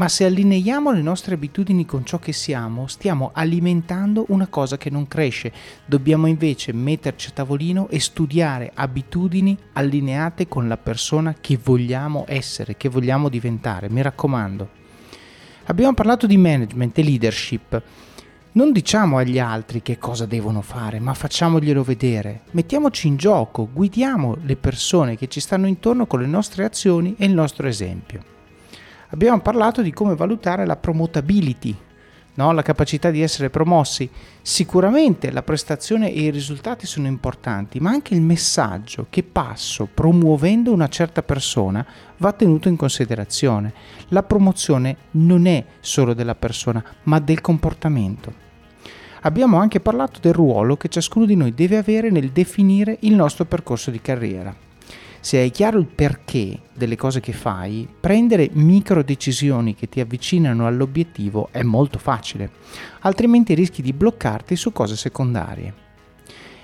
ma se allineiamo le nostre abitudini con ciò che siamo, stiamo alimentando una cosa che non cresce. Dobbiamo invece metterci a tavolino e studiare abitudini allineate con la persona che vogliamo essere, che vogliamo diventare. Mi raccomando. Abbiamo parlato di management e leadership. Non diciamo agli altri che cosa devono fare, ma facciamoglielo vedere. Mettiamoci in gioco, guidiamo le persone che ci stanno intorno con le nostre azioni e il nostro esempio abbiamo parlato di come valutare la promotability, no? la capacità di essere promossi. Sicuramente la prestazione e i risultati sono importanti, ma anche il messaggio che passo promuovendo una certa persona va tenuto in considerazione. La promozione non è solo della persona, ma del comportamento. Abbiamo anche parlato del ruolo che ciascuno di noi deve avere nel definire il nostro percorso di carriera. Se hai chiaro il perché delle cose che fai, prendere micro decisioni che ti avvicinano all'obiettivo è molto facile, altrimenti rischi di bloccarti su cose secondarie.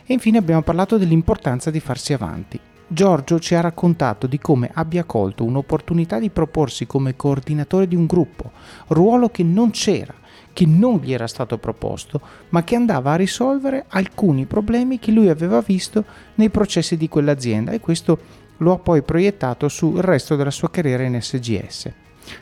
E infine abbiamo parlato dell'importanza di farsi avanti. Giorgio ci ha raccontato di come abbia colto un'opportunità di proporsi come coordinatore di un gruppo, ruolo che non c'era, che non gli era stato proposto, ma che andava a risolvere alcuni problemi che lui aveva visto nei processi di quell'azienda e questo lo ha poi proiettato sul resto della sua carriera in SGS.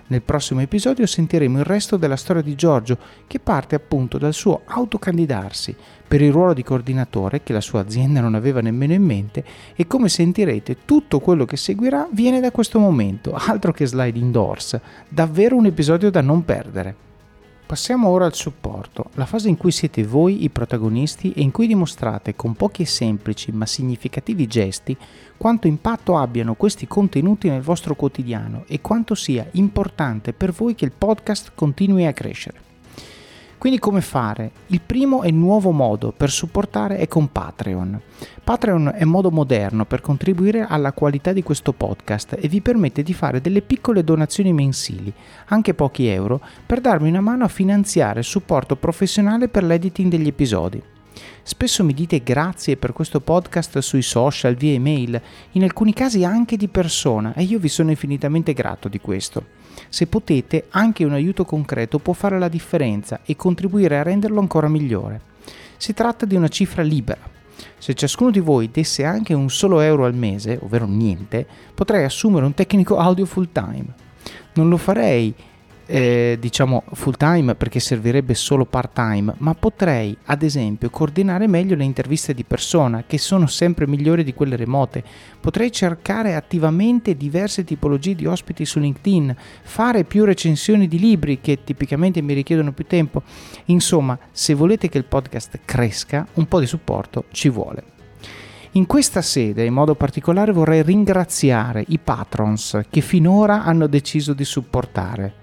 Nel prossimo episodio sentiremo il resto della storia di Giorgio, che parte appunto dal suo autocandidarsi per il ruolo di coordinatore che la sua azienda non aveva nemmeno in mente e come sentirete tutto quello che seguirà viene da questo momento, altro che slide indoors, davvero un episodio da non perdere. Passiamo ora al supporto, la fase in cui siete voi i protagonisti e in cui dimostrate con pochi e semplici ma significativi gesti quanto impatto abbiano questi contenuti nel vostro quotidiano e quanto sia importante per voi che il podcast continui a crescere. Quindi come fare? Il primo e nuovo modo per supportare è con Patreon. Patreon è un modo moderno per contribuire alla qualità di questo podcast e vi permette di fare delle piccole donazioni mensili, anche pochi euro, per darmi una mano a finanziare il supporto professionale per l'editing degli episodi. Spesso mi dite grazie per questo podcast sui social, via email, in alcuni casi anche di persona e io vi sono infinitamente grato di questo. Se potete, anche un aiuto concreto può fare la differenza e contribuire a renderlo ancora migliore. Si tratta di una cifra libera. Se ciascuno di voi desse anche un solo euro al mese, ovvero niente, potrei assumere un tecnico audio full time. Non lo farei eh, diciamo full time perché servirebbe solo part time, ma potrei ad esempio coordinare meglio le interviste di persona che sono sempre migliori di quelle remote. Potrei cercare attivamente diverse tipologie di ospiti su LinkedIn, fare più recensioni di libri che tipicamente mi richiedono più tempo. Insomma, se volete che il podcast cresca, un po' di supporto ci vuole. In questa sede in modo particolare vorrei ringraziare i patrons che finora hanno deciso di supportare.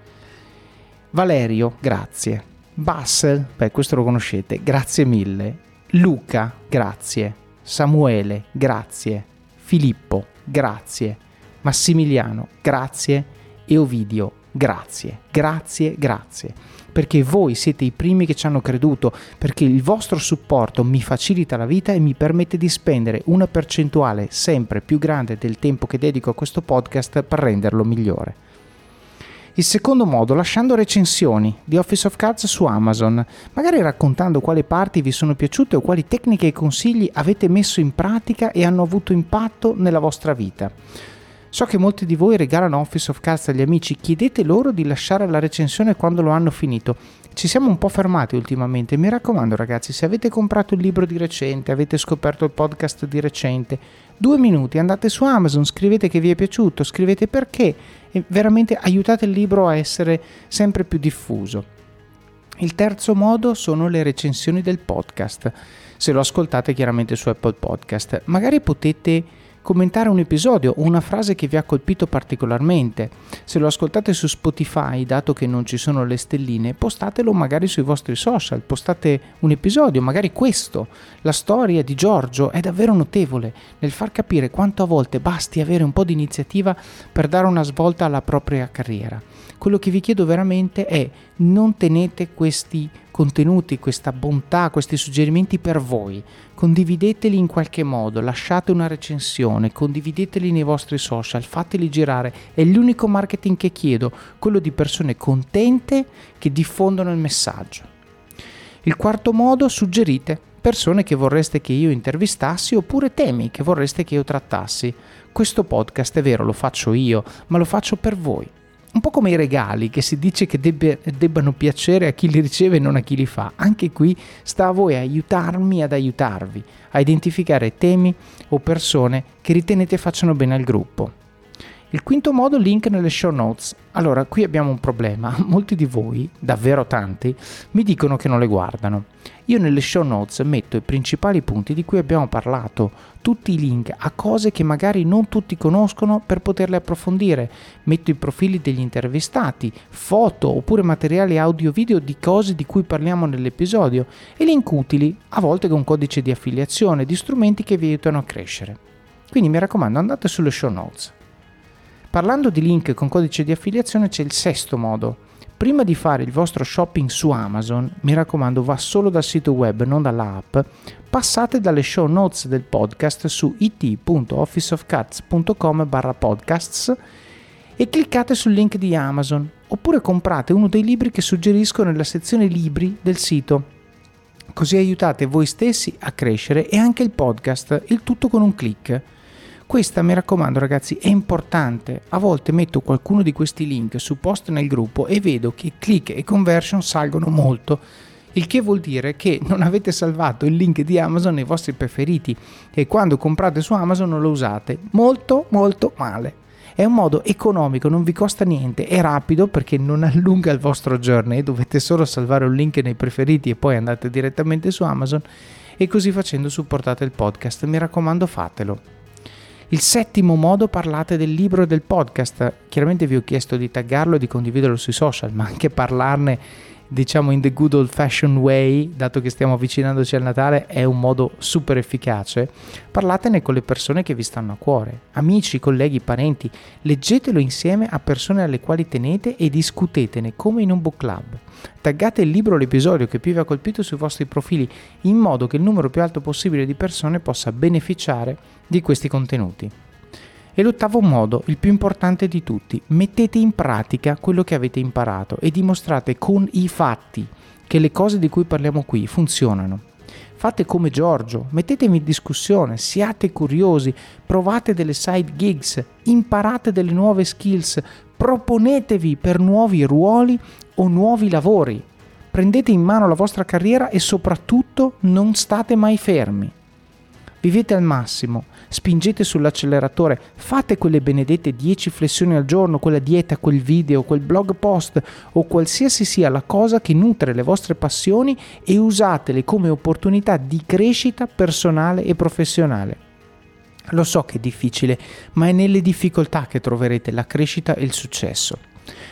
Valerio, grazie. Bassel, beh, questo lo conoscete, grazie mille. Luca, grazie. Samuele, grazie. Filippo, grazie. Massimiliano, grazie. E Ovidio, grazie. Grazie, grazie. Perché voi siete i primi che ci hanno creduto, perché il vostro supporto mi facilita la vita e mi permette di spendere una percentuale sempre più grande del tempo che dedico a questo podcast per renderlo migliore. Il secondo modo, lasciando recensioni di Office of Cards su Amazon, magari raccontando quali parti vi sono piaciute o quali tecniche e consigli avete messo in pratica e hanno avuto impatto nella vostra vita. So che molti di voi regalano Office of Cards agli amici, chiedete loro di lasciare la recensione quando lo hanno finito. Ci siamo un po' fermati ultimamente, mi raccomando ragazzi, se avete comprato il libro di recente, avete scoperto il podcast di recente, due minuti, andate su Amazon, scrivete che vi è piaciuto, scrivete perché e veramente aiutate il libro a essere sempre più diffuso. Il terzo modo sono le recensioni del podcast. Se lo ascoltate chiaramente su Apple Podcast, magari potete commentare un episodio o una frase che vi ha colpito particolarmente. Se lo ascoltate su Spotify, dato che non ci sono le stelline, postatelo magari sui vostri social, postate un episodio, magari questo. La storia di Giorgio è davvero notevole nel far capire quanto a volte basti avere un po' di iniziativa per dare una svolta alla propria carriera. Quello che vi chiedo veramente è non tenete questi contenuti, questa bontà, questi suggerimenti per voi. Condivideteli in qualche modo, lasciate una recensione, condivideteli nei vostri social, fateli girare. È l'unico marketing che chiedo, quello di persone contente che diffondono il messaggio. Il quarto modo, suggerite persone che vorreste che io intervistassi oppure temi che vorreste che io trattassi. Questo podcast è vero, lo faccio io, ma lo faccio per voi un po' come i regali che si dice che debbe, debbano piacere a chi li riceve e non a chi li fa. Anche qui sta a voi aiutarmi ad aiutarvi, a identificare temi o persone che ritenete facciano bene al gruppo. Il quinto modo, link nelle show notes. Allora, qui abbiamo un problema. [LAUGHS] Molti di voi, davvero tanti, mi dicono che non le guardano. Io nelle show notes metto i principali punti di cui abbiamo parlato, tutti i link a cose che magari non tutti conoscono per poterle approfondire. Metto i profili degli intervistati, foto oppure materiali audio-video di cose di cui parliamo nell'episodio e link utili, a volte con codice di affiliazione, di strumenti che vi aiutano a crescere. Quindi mi raccomando, andate sulle show notes. Parlando di link con codice di affiliazione c'è il sesto modo. Prima di fare il vostro shopping su Amazon, mi raccomando va solo dal sito web, non dall'app, passate dalle show notes del podcast su it.officeofcats.com barra podcasts e cliccate sul link di Amazon oppure comprate uno dei libri che suggerisco nella sezione libri del sito. Così aiutate voi stessi a crescere e anche il podcast, il tutto con un clic. Questa mi raccomando ragazzi è importante. A volte metto qualcuno di questi link su post nel gruppo e vedo che click e conversion salgono molto. Il che vuol dire che non avete salvato il link di Amazon nei vostri preferiti e quando comprate su Amazon lo usate. Molto molto male. È un modo economico, non vi costa niente, è rapido perché non allunga il vostro journey, dovete solo salvare un link nei preferiti e poi andate direttamente su Amazon e così facendo supportate il podcast. Mi raccomando fatelo. Il settimo modo parlate del libro e del podcast. Chiaramente vi ho chiesto di taggarlo e di condividerlo sui social, ma anche parlarne diciamo in the good old fashioned way, dato che stiamo avvicinandoci al Natale, è un modo super efficace. Parlatene con le persone che vi stanno a cuore, amici, colleghi, parenti. Leggetelo insieme a persone alle quali tenete e discutetene come in un book club. Taggate il libro o l'episodio che più vi ha colpito sui vostri profili in modo che il numero più alto possibile di persone possa beneficiare di questi contenuti. E l'ottavo modo, il più importante di tutti, mettete in pratica quello che avete imparato e dimostrate con i fatti che le cose di cui parliamo qui funzionano. Fate come Giorgio, mettetemi in discussione, siate curiosi, provate delle side gigs, imparate delle nuove skills, proponetevi per nuovi ruoli o nuovi lavori. Prendete in mano la vostra carriera e soprattutto non state mai fermi. Vivete al massimo, spingete sull'acceleratore, fate quelle benedette 10 flessioni al giorno, quella dieta, quel video, quel blog post o qualsiasi sia la cosa che nutre le vostre passioni e usatele come opportunità di crescita personale e professionale. Lo so che è difficile, ma è nelle difficoltà che troverete la crescita e il successo.